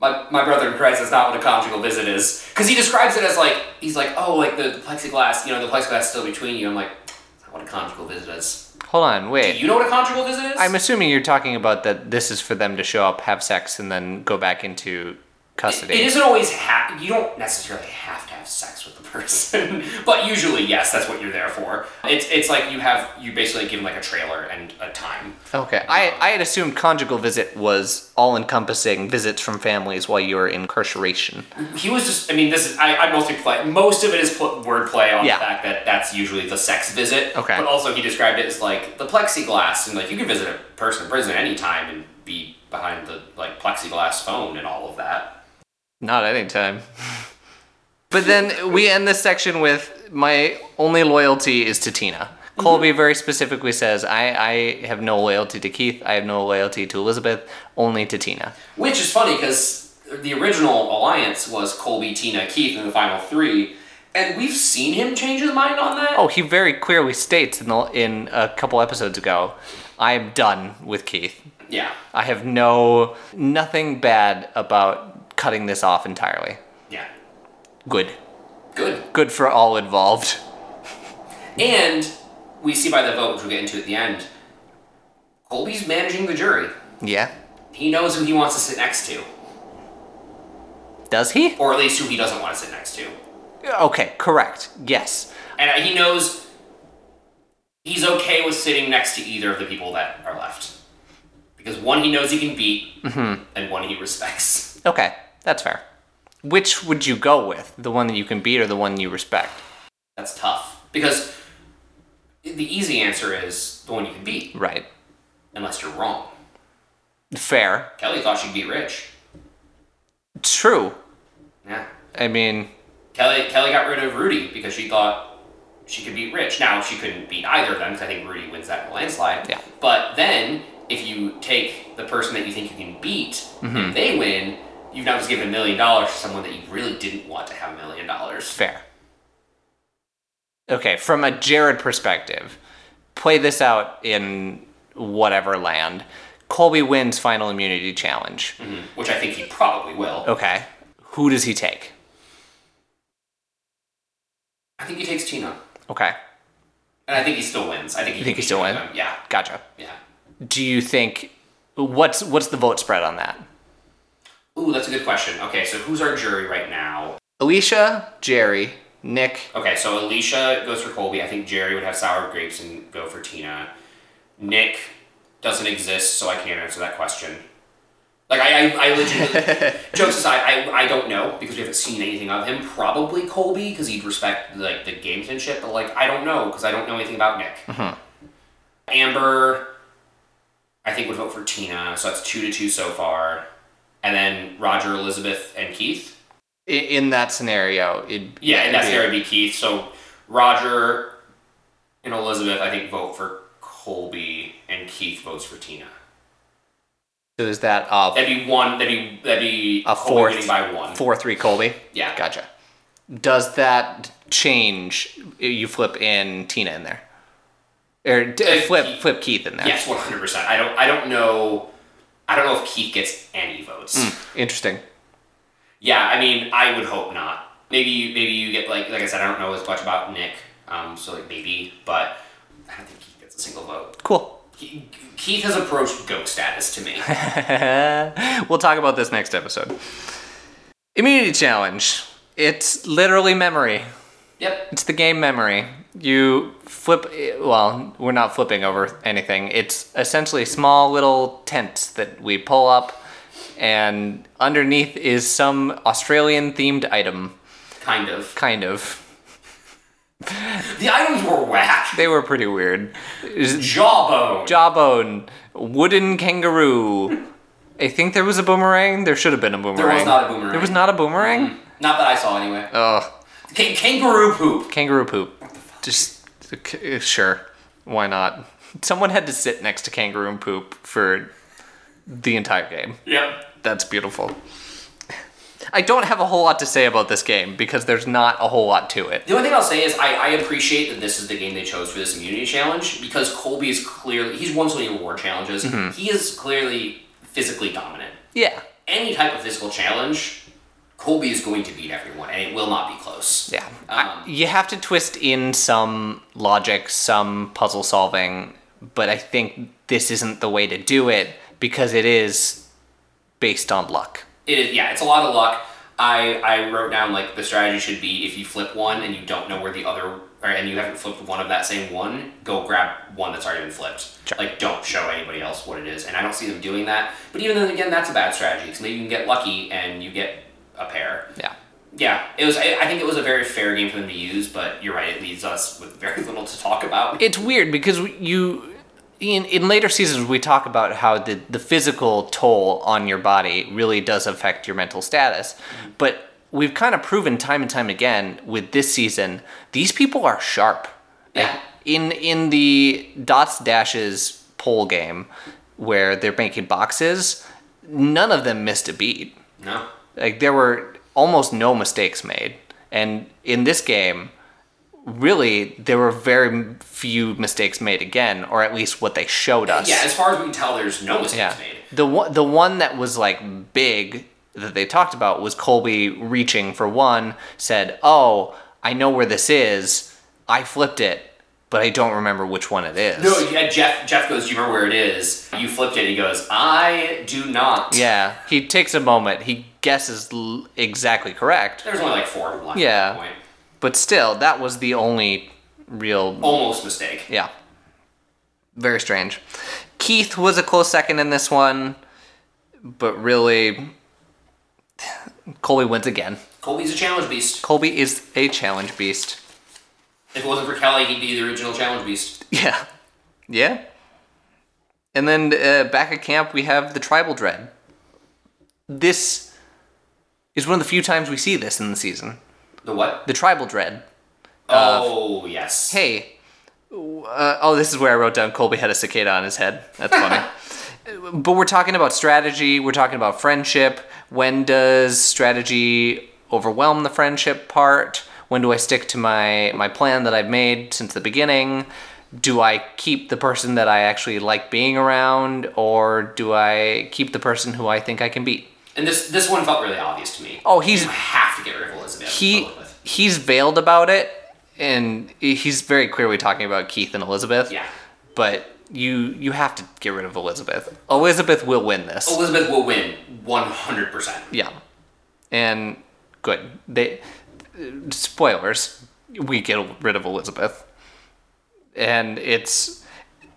Speaker 2: My, my brother in Christ, that's not what a conjugal visit is. Because he describes it as like, he's like, oh, like the, the plexiglass, you know, the plexiglass is still between you. I'm like, that's not what a conjugal visit is.
Speaker 1: Hold on,
Speaker 2: Do
Speaker 1: wait.
Speaker 2: you know what a conjugal visit is?
Speaker 1: I'm assuming you're talking about that this is for them to show up, have sex, and then go back into custody.
Speaker 2: It, It isn't always have. You don't necessarily have to have sex with the person, but usually, yes, that's what you're there for. It's it's like you have you basically give them like a trailer and a time.
Speaker 1: Okay. I, um, I had assumed conjugal visit was all encompassing visits from families while you were in incarceration.
Speaker 2: He was just. I mean, this is. I, I mostly play. Most of it is pl- wordplay on
Speaker 1: Yeah.
Speaker 2: the fact that that's usually the sex visit.
Speaker 1: Okay.
Speaker 2: But also, he described it as like the plexiglass, and like you can visit a person in prison anytime and be behind the like plexiglass phone and all of that.
Speaker 1: Not anytime. but then we end this section with my only loyalty is to Tina. Colby very specifically says, I, I have no loyalty to Keith, I have no loyalty to Elizabeth, only to Tina.
Speaker 2: Which is funny because the original alliance was Colby, Tina, Keith in the final three, and we've seen him change his mind on that.
Speaker 1: Oh, he very clearly states in, the, in a couple episodes ago, I am done with Keith.
Speaker 2: Yeah,
Speaker 1: I have no, nothing bad about cutting this off entirely. Good.
Speaker 2: good.
Speaker 1: Good for all involved.
Speaker 2: And we see by the vote, which we'll get into at the end, Colby's managing the jury.
Speaker 1: Yeah.
Speaker 2: He knows who he wants to sit next to,
Speaker 1: Does he?
Speaker 2: or at least who he doesn't want to sit next to.
Speaker 1: Okay, correct. Yes.
Speaker 2: And uh, he knows he's okay with sitting next to either of the people that are left. Because one he knows he can beat, mm-hmm. and one he respects.
Speaker 1: Okay, that's fair. Which would you go with? The one that you can beat or the one you respect?
Speaker 2: That's tough. Because the easy answer is the one you can beat,
Speaker 1: Right.
Speaker 2: unless you're wrong.
Speaker 1: Fair.
Speaker 2: Kelly thought she'd be Rich.
Speaker 1: True.
Speaker 2: Yeah.
Speaker 1: I mean,
Speaker 2: Kelly Kelly got rid of Rudy because she thought she could beat Rich. Now she couldn't beat either of them because I think Rudy wins that in a landslide.
Speaker 1: Yeah.
Speaker 2: But then if you take the person that you think you can beat,
Speaker 1: Mm-hmm.
Speaker 2: they win, you've now just given a million dollars to someone that you really didn't want to have a million dollars.
Speaker 1: fair. Okay, from a Jared perspective, play this out in whatever land. Colby wins final immunity challenge.
Speaker 2: Mhm. Which I think he probably will.
Speaker 1: Okay. Who does he take?
Speaker 2: I think he takes Tina.
Speaker 1: Okay.
Speaker 2: And I think he still wins. I think he
Speaker 1: You think he still
Speaker 2: wins. Yeah.
Speaker 1: Gotcha.
Speaker 2: Yeah.
Speaker 1: Do you think what's what's the vote spread on that?
Speaker 2: Ooh, that's a good question. Okay, so who's our jury right now?
Speaker 1: Alicia, Jerri, Nick,
Speaker 2: Okay, so Alicia goes for Colby. I think Jerri would have sour grapes and go for Tina. Nick doesn't exist, so I can't answer that question. Like I, I, I legitimately, jokes aside, I, I don't know because we haven't seen anything of him. Probably Colby because he'd respect like the gamesmanship, but like I don't know because I don't know anything about Nick. Mm-hmm. Amber, I think would vote for Tina, so that's two to two so far, and then Roger, Elizabeth, and Keith.
Speaker 1: I- in that scenario, it
Speaker 2: Yeah, and that's
Speaker 1: it'd be-
Speaker 2: Keith. So Roger and Elizabeth, I think, vote for Colby, and Keith votes for Tina.
Speaker 1: So is that a
Speaker 2: That'd be one. That'd be that'd be
Speaker 1: A
Speaker 2: four by one.
Speaker 1: four three Colby?
Speaker 2: Yeah.
Speaker 1: Gotcha. Does that change? You flip in Tina in there, or d-
Speaker 2: Uh,
Speaker 1: flip
Speaker 2: Keith.
Speaker 1: flip Keith in there?
Speaker 2: Yes, one hundred percent. I don't. I don't know. I don't know if Keith gets any votes.
Speaker 1: Interesting.
Speaker 2: Yeah, I mean, I would hope not. Maybe you, maybe you get like like I said, I don't know as much about Nick, um, so like maybe, but I don't think Keith gets a single vote.
Speaker 1: Cool.
Speaker 2: Ke- Keith has approached goat status to me.
Speaker 1: we'll talk about this next episode. Immunity challenge. It's literally memory.
Speaker 2: yep.
Speaker 1: It's the game memory. You flip, well, we're not flipping over anything. It's essentially small little tents that we pull up, and underneath is some Australian themed item.
Speaker 2: Kind of.
Speaker 1: Kind of.
Speaker 2: The items were whack.
Speaker 1: They were pretty weird.
Speaker 2: Jawbone.
Speaker 1: Jawbone, wooden kangaroo. I think there was a boomerang. There should have been a boomerang.
Speaker 2: There was not a boomerang.
Speaker 1: There was not a boomerang?
Speaker 2: Not that I saw anyway.
Speaker 1: Oh,
Speaker 2: Ka- kangaroo poop.
Speaker 1: kangaroo poop. Just uh, sure, why not? Someone had to sit next to kangaroo poop for the entire game.
Speaker 2: Yeah.
Speaker 1: That's beautiful. I don't have a whole lot to say about this game because there's not a whole lot to it.
Speaker 2: The only thing I'll say is I, I appreciate that this is the game they chose for this immunity challenge because Colby is clearly he's won so many award challenges.
Speaker 1: Mm-hmm.
Speaker 2: He is clearly physically dominant.
Speaker 1: Yeah.
Speaker 2: Any type of physical challenge, Colby is going to beat everyone, and it will not be close.
Speaker 1: Yeah. I-
Speaker 2: Um,
Speaker 1: you have to twist in some logic, some puzzle solving, but I think this isn't the way to do it because it is based on luck.
Speaker 2: It is, yeah, it's a lot of luck. I, I wrote down like the strategy should be if you flip one and you don't know where the other or, and you haven't flipped one of that same one, go grab one that's already been flipped.
Speaker 1: Sure.
Speaker 2: Like don't show anybody else what it is. And I don't see them doing that. But even then again, that's a bad strategy because maybe you can get lucky and you get a pair.
Speaker 1: Yeah.
Speaker 2: Yeah, it was. I, I think it was a very fair game for them to use, but you're right. It leaves us with very little to talk about.
Speaker 1: It's weird because you in in later seasons we talk about how the the physical toll on your body really does affect your mental status. But we've kind of proven time and time again with this season, these people are sharp. Like,
Speaker 2: Yeah.
Speaker 1: in in the dots dashes poll game where they're making boxes, none of them missed a beat.
Speaker 2: No.
Speaker 1: Like there were almost no mistakes made. And in this game, really there were very few mistakes made again, or at least what they showed us.
Speaker 2: Yeah, as far as we can tell, there's no mistakes
Speaker 1: Yeah.
Speaker 2: made.
Speaker 1: The one the one that was like big that they talked about was Colby reaching for one, said, "Oh, I know where this is. I flipped it, but I don't remember which one it is."
Speaker 2: No, yeah, Jeff. Jeff goes. Do you remember where it is? You flipped it. He goes. I do not.
Speaker 1: Yeah, he takes a moment. He guesses l- exactly correct,
Speaker 2: There's only like four of them left
Speaker 1: Yeah.
Speaker 2: at that point.
Speaker 1: but still, that was the only real
Speaker 2: Almost mistake.
Speaker 1: Yeah. Very strange. Keith was a close second in this one, but really, Colby wins again.
Speaker 2: Colby's a challenge beast.
Speaker 1: Colby is a challenge beast.
Speaker 2: If it wasn't for Kelly, he'd be the original challenge beast.
Speaker 1: Yeah. Yeah. And then uh, back at camp, we have the tribal dread. This is one of the few times we see this in the season.
Speaker 2: The what?
Speaker 1: The tribal dread.
Speaker 2: oh yes.
Speaker 1: hey, uh, oh, this is where I wrote down Colby had a cicada on his head. That's funny. but we're talking about strategy. We're talking about friendship. When does strategy overwhelm the friendship part? When do I stick to my my plan that I've made since the beginning? Do I keep the person that I actually like being around, or do I keep the person who I think I can beat?
Speaker 2: And this this one felt really obvious to me.
Speaker 1: Oh, he's
Speaker 2: You have to get rid of Elizabeth.
Speaker 1: he he's veiled about it, and he's very clearly talking about Keith and Elizabeth.
Speaker 2: Yeah.
Speaker 1: but you you have to get rid of Elizabeth. Elizabeth will win this.
Speaker 2: Elizabeth will win 100%.
Speaker 1: yeah, and good. They spoilers. We get rid of Elizabeth, and it's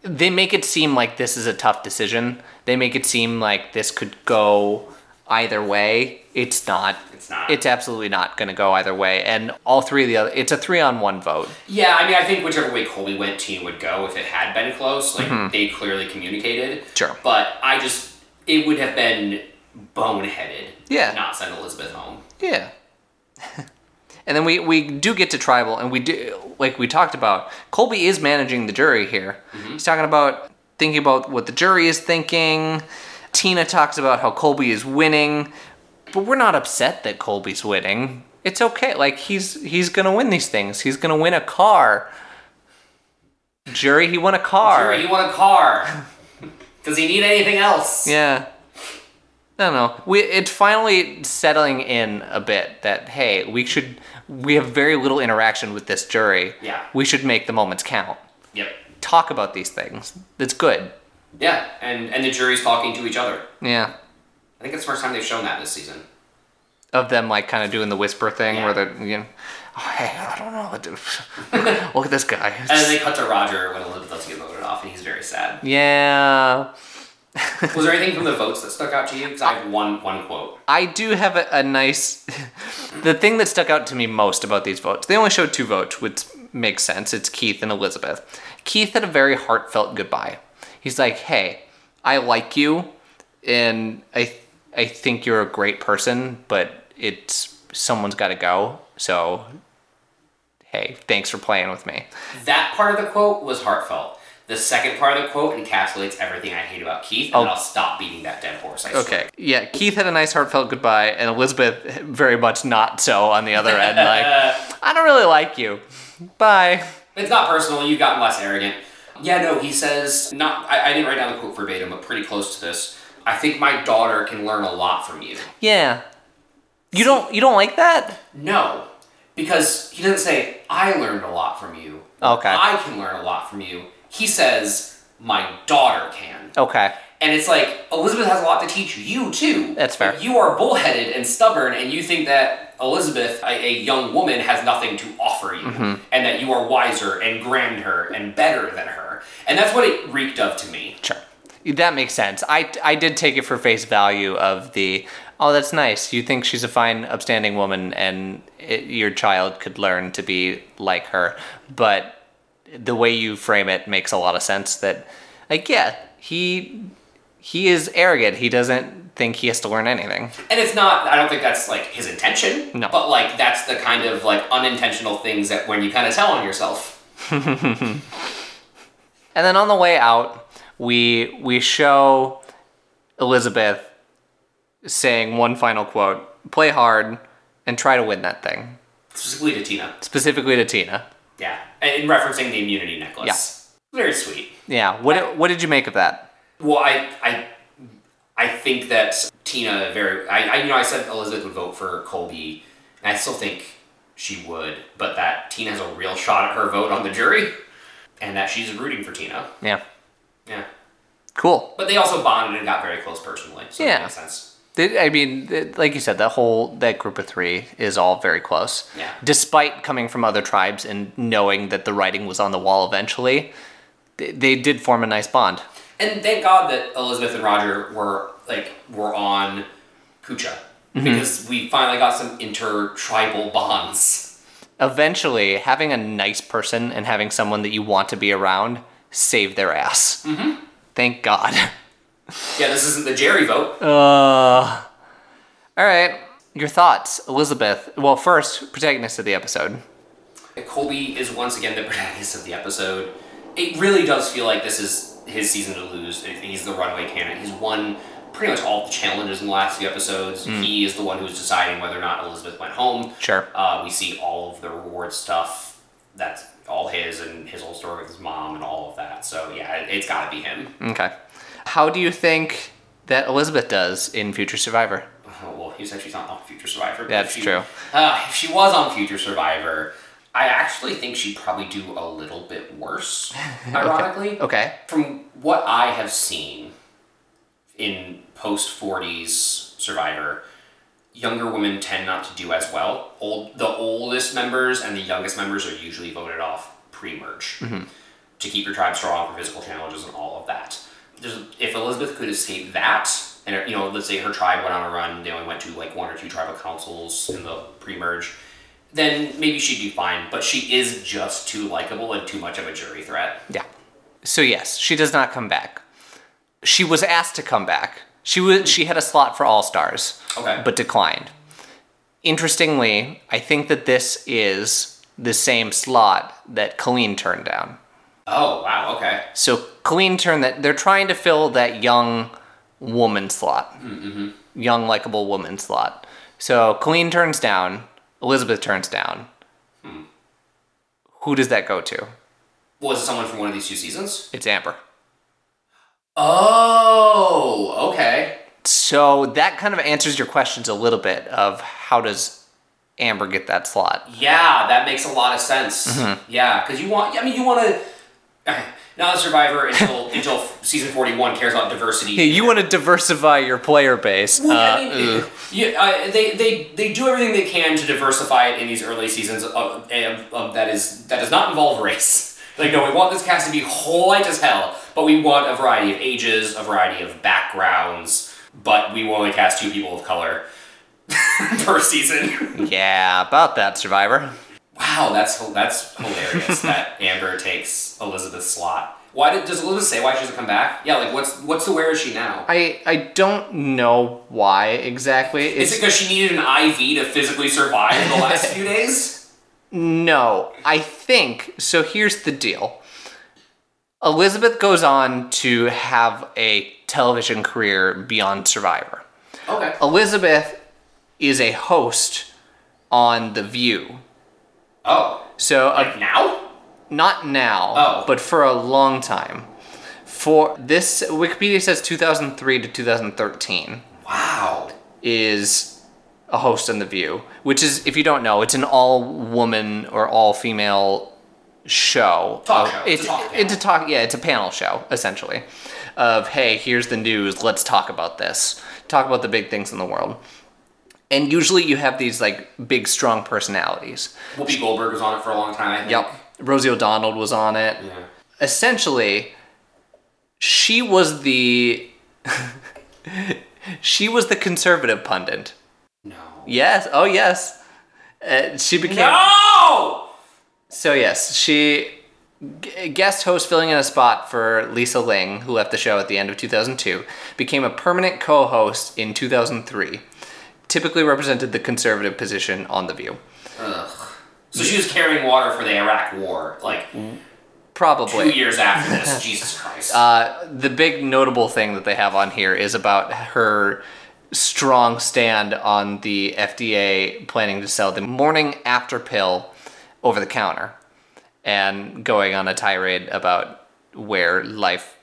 Speaker 1: they make it seem like this is a tough decision. They make it seem like this could go either way. It's not.
Speaker 2: It's not.
Speaker 1: It's absolutely not going to go either way. And all three of the other. It's a three on one vote.
Speaker 2: Yeah, I mean, I think whichever way Colby went, Tina would go if it had been close. Like, they clearly communicated.
Speaker 1: Mm-hmm. Sure.
Speaker 2: But I just, it would have been boneheaded.
Speaker 1: Yeah.
Speaker 2: Not send Elizabeth home.
Speaker 1: Yeah. and then we, we do get to tribal, and we do like we talked about. Colby is managing the jury here. Mm-hmm. He's talking about thinking about what the jury is thinking. Tina talks about how Colby is winning, but we're not upset that Colby's winning. It's okay. Like he's he's gonna win these things. He's gonna win a car. Jury, he won a car.
Speaker 2: Sure, he won a car. Does he need anything else?
Speaker 1: Yeah. I don't know. We it's finally settling in a bit that hey, we should we have very little interaction with this jury.
Speaker 2: Yeah.
Speaker 1: We should make the moments count.
Speaker 2: Yep.
Speaker 1: talk about these things. That's good.
Speaker 2: Yeah, and and the jury's talking to each other.
Speaker 1: Yeah.
Speaker 2: I think it's the first time they've shown that this season.
Speaker 1: Of them like kind of doing the whisper thing
Speaker 2: Yeah.
Speaker 1: where they're you know, oh, hey, I don't know what to Look at this guy.
Speaker 2: And then they cut to Roger when Elizabeth doesn't get voted off, and he's very sad.
Speaker 1: yeah.
Speaker 2: Was there anything from the votes that stuck out to you? Because I have one one quote.
Speaker 1: I do have a, a nice. the thing that stuck out to me most about these votes, they only showed two votes, which makes sense. It's Keith and Elizabeth. Keith had a very heartfelt goodbye. He's like, "Hey, I like you, and I I think you're a great person, but it's someone's got to go. So, hey, thanks for playing with me."
Speaker 2: That part of the quote was heartfelt. The second part of the quote encapsulates everything I hate about Keith, and
Speaker 1: Oh.
Speaker 2: then I'll stop beating that dead horse. I swear.
Speaker 1: Okay. Yeah, Keith had a nice heartfelt goodbye, and Elizabeth very much not so on the other end. Like, I don't really like you. Bye.
Speaker 2: It's not personal. You've gotten less arrogant. Yeah, no. He says not. I, I didn't write down the quote verbatim, but pretty close to this. I think my daughter can learn a lot from you.
Speaker 1: Yeah. You don't you don't like that?
Speaker 2: No, because he doesn't say I learned a lot from you.
Speaker 1: Okay.
Speaker 2: I can learn a lot from you. He says my daughter can.
Speaker 1: Okay.
Speaker 2: And it's like Elizabeth has a lot to teach you too.
Speaker 1: That's fair.
Speaker 2: You are bullheaded and stubborn, and you think that Elizabeth, a, a young woman, has nothing to offer you,
Speaker 1: Mm-hmm.
Speaker 2: and that you are wiser and grander and better than her. And that's what it reeked of to me.
Speaker 1: Sure. That makes sense. I, I did take it for face value of the, oh, that's nice. You think she's a fine, upstanding woman and it, your child could learn to be like her. But the way you frame it makes a lot of sense that, like, yeah, he he is arrogant. He doesn't think he has to learn anything.
Speaker 2: And it's not. I don't think that's like his intention.
Speaker 1: No.
Speaker 2: But like that's the kind of like unintentional things that when you kind of tell on yourself.
Speaker 1: And then on the way out, we we show Elizabeth saying one final quote: "Play hard and try to win that thing."
Speaker 2: Specifically to Tina.
Speaker 1: Specifically to Tina.
Speaker 2: Yeah. And referencing the immunity necklace. Yes. Very sweet.
Speaker 1: Yeah. What did, what did you make of that?
Speaker 2: Well, I, I, I think that Tina very. I, I, you know, I said Elizabeth would vote for Colby, and I still think she would, but that Tina has a real shot at her vote on the jury, and that she's rooting for Tina.
Speaker 1: Yeah.
Speaker 2: Yeah,
Speaker 1: Cool.
Speaker 2: but they also bonded and got very close personally, so
Speaker 1: Yeah.
Speaker 2: makes sense.
Speaker 1: They- I mean, like you said, that whole that group of three is all very close.
Speaker 2: Yeah.
Speaker 1: Despite coming from other tribes and knowing that the writing was on the wall eventually, they, they did form a nice bond.
Speaker 2: And thank God that Elizabeth and Roger were like were on Kucha because we finally got some inter-tribal bonds.
Speaker 1: Eventually, having a nice person and having someone that you want to be around save their ass. Mm-hmm. Thank God.
Speaker 2: Yeah, this isn't the Jerry vote.
Speaker 1: Uh, all right. Your thoughts, Elizabeth. Well, first, protagonist of the episode.
Speaker 2: Colby is once again the protagonist of the episode. It really does feel like this is his season to lose. He's the runaway candidate. He's won pretty much all the challenges in the last few episodes. He is the one who's deciding whether or not Elizabeth went home.
Speaker 1: Sure.
Speaker 2: Uh, we see all of the reward stuff. That's all his and his whole story with his mom and all of that. So yeah, it's got to be him.
Speaker 1: Okay. How do you think that Elizabeth does in Future Survivor?
Speaker 2: Oh, well, he said she's not on Future Survivor. but
Speaker 1: That's
Speaker 2: if she-
Speaker 1: true.
Speaker 2: Uh, if she was on Future Survivor, I actually think she'd probably do a little bit worse. Ironically,
Speaker 1: Okay.
Speaker 2: from what I have seen in post 40s Survivor, younger women tend not to do as well. Old, the oldest members and the youngest members are usually voted off pre-merge to keep your tribe strong for physical challenges and all of that. If Elizabeth could escape that, and you know, let's say her tribe went on a run, they only went to like one or two tribal councils in the pre-merge, then maybe she'd do fine. But she is just too likable and too much of a jury threat.
Speaker 1: Yeah. So yes, she does not come back. She was asked to come back. She was she had a slot for All Stars,
Speaker 2: Okay.
Speaker 1: but declined. Interestingly, I think that this is the same slot that Colleen turned down.
Speaker 2: Oh wow, okay.
Speaker 1: So Colleen turned that. They're trying to fill that young woman slot, mm, mm-hmm. young likable woman slot. So Colleen turns down. Elizabeth turns down. Hmm. Who does that go to?
Speaker 2: Was it someone from one of these two seasons?
Speaker 1: It's Amber.
Speaker 2: Oh, okay.
Speaker 1: So that kind of answers your questions a little bit of how does Amber get that slot?
Speaker 2: Yeah, that makes a lot of sense. Mm-hmm. Yeah, because you want. I mean, you want to. Not that Survivor until until season forty one cares about diversity.
Speaker 1: Yeah, you want to diversify your player base.
Speaker 2: Well,
Speaker 1: Uh,
Speaker 2: I mean, yeah, uh, they, they they do everything they can to diversify it in these early seasons. Of, of, of that is that does not involve race. Like no, we want this cast to be white as hell, but we want a variety of ages, a variety of backgrounds, but we will only cast two people of color per season.
Speaker 1: yeah, about that, Survivor.
Speaker 2: Wow, that's that's hilarious that Amber takes Elizabeth's slot. Why did, does Elizabeth say why she doesn't come back? Yeah, like what's what's the where is she now?
Speaker 1: I I don't know why exactly.
Speaker 2: Is it because she needed an IV to physically survive the last few days?
Speaker 1: no. I think so. Here's the deal. Elizabeth goes on to have a television career beyond Survivor.
Speaker 2: Okay.
Speaker 1: Elizabeth is a host on The View.
Speaker 2: Oh,
Speaker 1: So uh,
Speaker 2: now?
Speaker 1: Not now,
Speaker 2: Oh.
Speaker 1: but for a long time. For this, Wikipedia says 2003 to 2013
Speaker 2: Wow.
Speaker 1: is a host on The View, which is, if you don't know, it's an all woman or all female show.
Speaker 2: Talk
Speaker 1: Of-
Speaker 2: show. It's
Speaker 1: It's,
Speaker 2: a talk
Speaker 1: it's a talk. Yeah, it's a panel show essentially. Of hey, here's the news. Let's talk about this. Talk about the big things in the world. And usually you have these like big, strong personalities.
Speaker 2: Whoopi Goldberg was on it for a long time. I think.
Speaker 1: Yep. Rosie O'Donnell was on it.
Speaker 2: Yeah.
Speaker 1: essentially she was the she was the conservative pundit
Speaker 2: No.
Speaker 1: yes oh yes uh, she became
Speaker 2: No.
Speaker 1: so yes she g- guest host filling in a spot for lisa ling who left the show at the end of 2002 became a permanent co-host in 2003 typically represented the conservative position on the view
Speaker 2: Ugh. So she was carrying water for the Iraq War, like
Speaker 1: probably two
Speaker 2: years after this. Jesus Christ.
Speaker 1: Uh, the big notable thing that they have on here is about her strong stand on the FDA planning to sell the morning after pill over the counter and going on a tirade about where life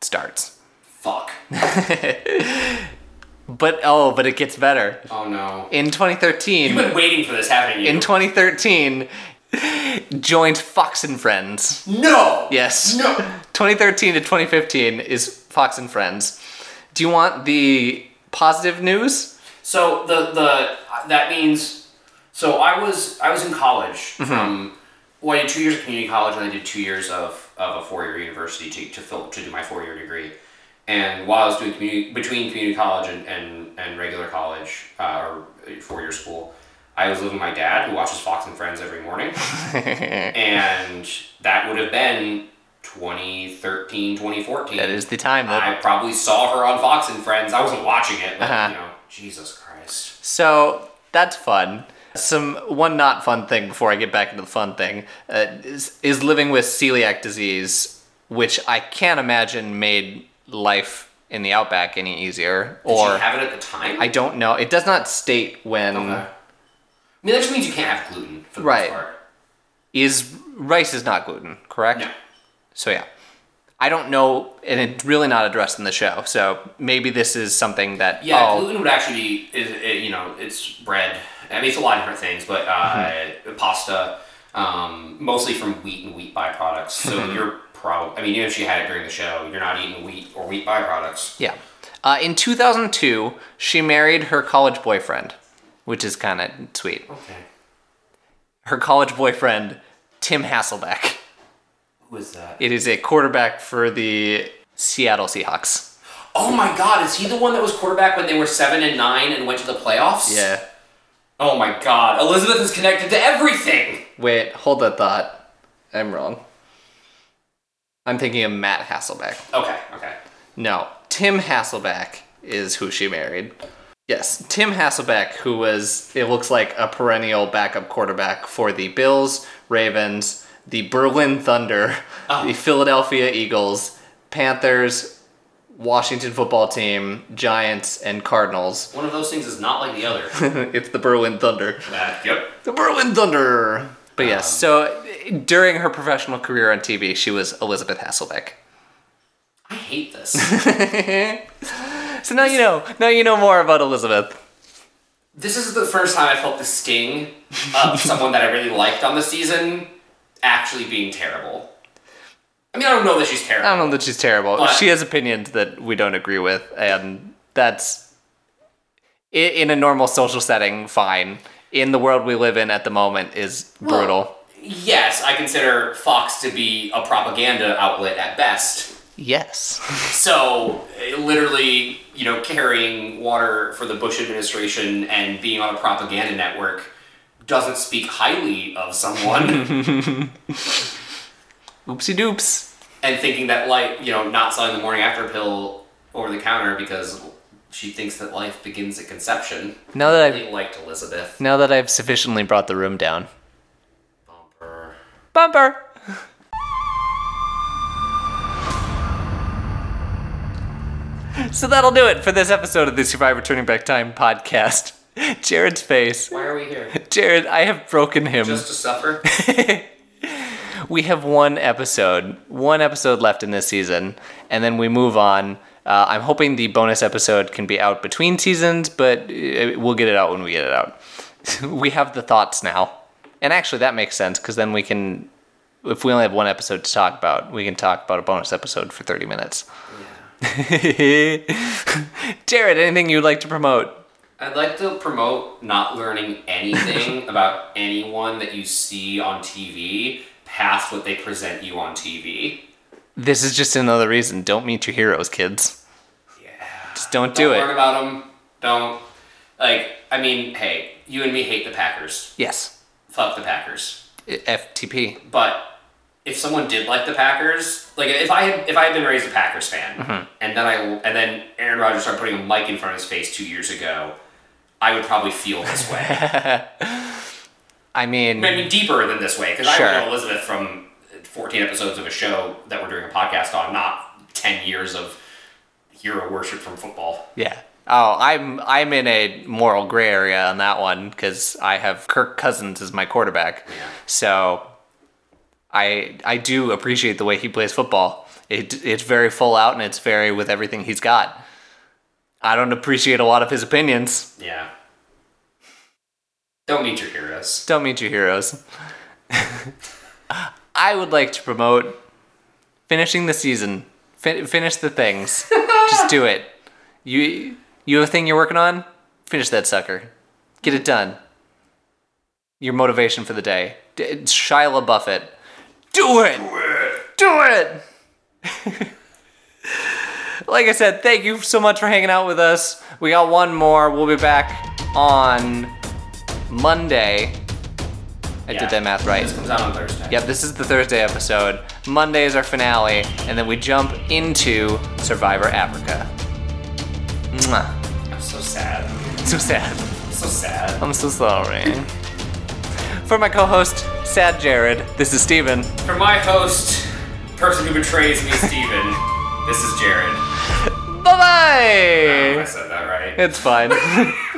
Speaker 1: starts.
Speaker 2: Fuck.
Speaker 1: But oh, but it gets better.
Speaker 2: Oh no.
Speaker 1: In 2013,
Speaker 2: You've been waiting for this, haven't you?
Speaker 1: in 2013, joined Fox and Friends.
Speaker 2: no.
Speaker 1: Yes.
Speaker 2: No.
Speaker 1: 2013 to 2015 is Fox and Friends. Do you want the positive news?
Speaker 2: So the the that means so I was I was in college
Speaker 1: Mm-hmm.
Speaker 2: from well I did two years of community college and I did two years of, of a four year university to to fill to do my four year degree. And while I was doing community between community college and, and, and regular college uh, or four year school, I was living with my dad who watches Fox and Friends every morning. and that would have been 2013, 2014.
Speaker 1: That is the time that.
Speaker 2: I probably saw her on Fox and Friends. I wasn't watching it, but
Speaker 1: Uh-huh.
Speaker 2: you know, Jesus Christ.
Speaker 1: So that's fun. Some one not fun thing before I get back into the fun thing uh, is, is living with celiac disease, which I can't imagine made life in the outback any easier.
Speaker 2: Did
Speaker 1: or
Speaker 2: you have it at the time?
Speaker 1: I don't know. It does not state when
Speaker 2: Okay. I mean, that just means you can't have gluten for the
Speaker 1: Right.
Speaker 2: most part.
Speaker 1: is rice is not gluten, correct?
Speaker 2: No.
Speaker 1: So yeah. I don't know, and it's really not addressed in the show. So maybe this is something that
Speaker 2: Yeah,
Speaker 1: oh,
Speaker 2: gluten would actually be, is, it, you know, it's bread. I mean, it's a lot of different things, but uh,
Speaker 1: Mm-hmm.
Speaker 2: pasta, um, mostly from wheat and wheat byproducts. So
Speaker 1: Mm-hmm.
Speaker 2: you're probably, I mean, even if she had it during the show, you're not eating wheat or wheat byproducts.
Speaker 1: Yeah. Uh, in 2002, she married her college boyfriend, which is kind of sweet.
Speaker 2: Okay.
Speaker 1: Her college boyfriend, Tim Hasselbeck.
Speaker 2: Who is that?
Speaker 1: It is a quarterback for the Seattle Seahawks.
Speaker 2: Oh my god, is he the one that was quarterback when they were 7 and 9 and went to the playoffs?
Speaker 1: Yeah.
Speaker 2: Oh my god, Elizabeth is connected to everything!
Speaker 1: Wait, hold that thought. I'm wrong. I'm thinking of Matt Hasselbeck.
Speaker 2: Okay, okay.
Speaker 1: No, Tim Hasselbeck is who she married. Yes, Tim Hasselbeck, who was, it looks like, a perennial backup quarterback for the Bills, Ravens, the Berlin Thunder,
Speaker 2: Oh.
Speaker 1: the Philadelphia Eagles, Panthers, Washington football team, Giants, and Cardinals.
Speaker 2: One of those things is not like the other.
Speaker 1: it's the Berlin Thunder.
Speaker 2: Uh, yep.
Speaker 1: The Berlin Thunder! But yes,
Speaker 2: Um,
Speaker 1: so during her professional career on TV, she was Elizabeth Hasselbeck.
Speaker 2: I hate this.
Speaker 1: So now you know. Now you know more about Elizabeth.
Speaker 2: this is the first time I felt the sting of someone that I really liked on the season actually being terrible. I mean, I don't know that she's terrible.
Speaker 1: I don't know that she's terrible. She has opinions that we don't agree with, and that's in a normal social setting fine. In the world we live in at the moment is brutal.
Speaker 2: Yes, I consider Fox to be a propaganda outlet at best.
Speaker 1: yes.
Speaker 2: So, eh, literally, you know, carrying water for the Bush administration and being on a propaganda network doesn't speak highly of someone.
Speaker 1: Oopsie doops.
Speaker 2: and thinking that life, you know, not selling the morning after pill over the counter because she thinks that life begins at conception.
Speaker 1: Now that I've
Speaker 2: liked Elizabeth.
Speaker 1: now that I've sufficiently brought the room down.
Speaker 2: Bumper.
Speaker 1: Bumper. So that'll do it for this episode of the Survivor Turning Back Time podcast. Jared's face.
Speaker 2: Why are we here?
Speaker 1: Jared, I have broken him.
Speaker 2: Just to suffer?
Speaker 1: we have one episode, one episode left in this season, and then we move on. Uh, I'm hoping the bonus episode can be out between seasons, but uh, we'll get it out when we get it out. we have the thoughts now. And actually, that makes sense because then we can, if we only have one episode to talk about, we can talk about a bonus episode for 30 minutes. Yeah. Jared, anything you'd like to promote?
Speaker 2: I'd like to promote not learning anything about anyone that you see on TV past what they present you on TV.
Speaker 1: This is just another reason. Don't meet your heroes, kids.
Speaker 2: Yeah.
Speaker 1: Just don't
Speaker 2: Don't
Speaker 1: do
Speaker 2: learn
Speaker 1: it.
Speaker 2: about them. Don't. Like, I mean, hey, you and me hate the Packers.
Speaker 1: Yes.
Speaker 2: Fuck the Packers.
Speaker 1: FTP.
Speaker 2: But if someone did like the Packers, like if I had if I had been raised a Packers fan,
Speaker 1: Mm-hmm.
Speaker 2: and then I and then Aaron Rodgers started putting a mic in front of his face two years ago, I would probably feel this way.
Speaker 1: I mean,
Speaker 2: Maybe deeper than this way because
Speaker 1: Sure.
Speaker 2: I know Elizabeth from 14 episodes of a show that we're doing a podcast on, not 10 years of hero worship from football.
Speaker 1: yeah. Oh, I'm I'm in a moral gray area on that one because I have Kirk Cousins as my quarterback.
Speaker 2: Yeah.
Speaker 1: So I I do appreciate the way he plays football. It it's very full out and it's very with everything he's got. I don't appreciate a lot of his opinions.
Speaker 2: Yeah. Don't meet your heroes.
Speaker 1: Don't meet your heroes. I would like to promote finishing the season. Fin- finish the things. Just do it. You you have a thing you're working on? Finish that sucker. Get it done. Your motivation for the day. D- Shia LaBeouf it. Do it. Do it. like I said, thank you so much for hanging out with us. We got one more. We'll be back on Monday. I
Speaker 2: Yeah.
Speaker 1: did that math right.
Speaker 2: This comes out on Thursday.
Speaker 1: Yep, this is the Thursday episode. Monday is our finale, and then we jump into Survivor Africa. Mwah.
Speaker 2: I'm so sad.
Speaker 1: So sad.
Speaker 2: I'm so sad.
Speaker 1: I'm so sorry. For my co-host, Sad Jared, this is Steven.
Speaker 2: For my host, person who betrays me, Steven, this is Jared. I
Speaker 1: Bye-bye!
Speaker 2: said that right.
Speaker 1: It's fine.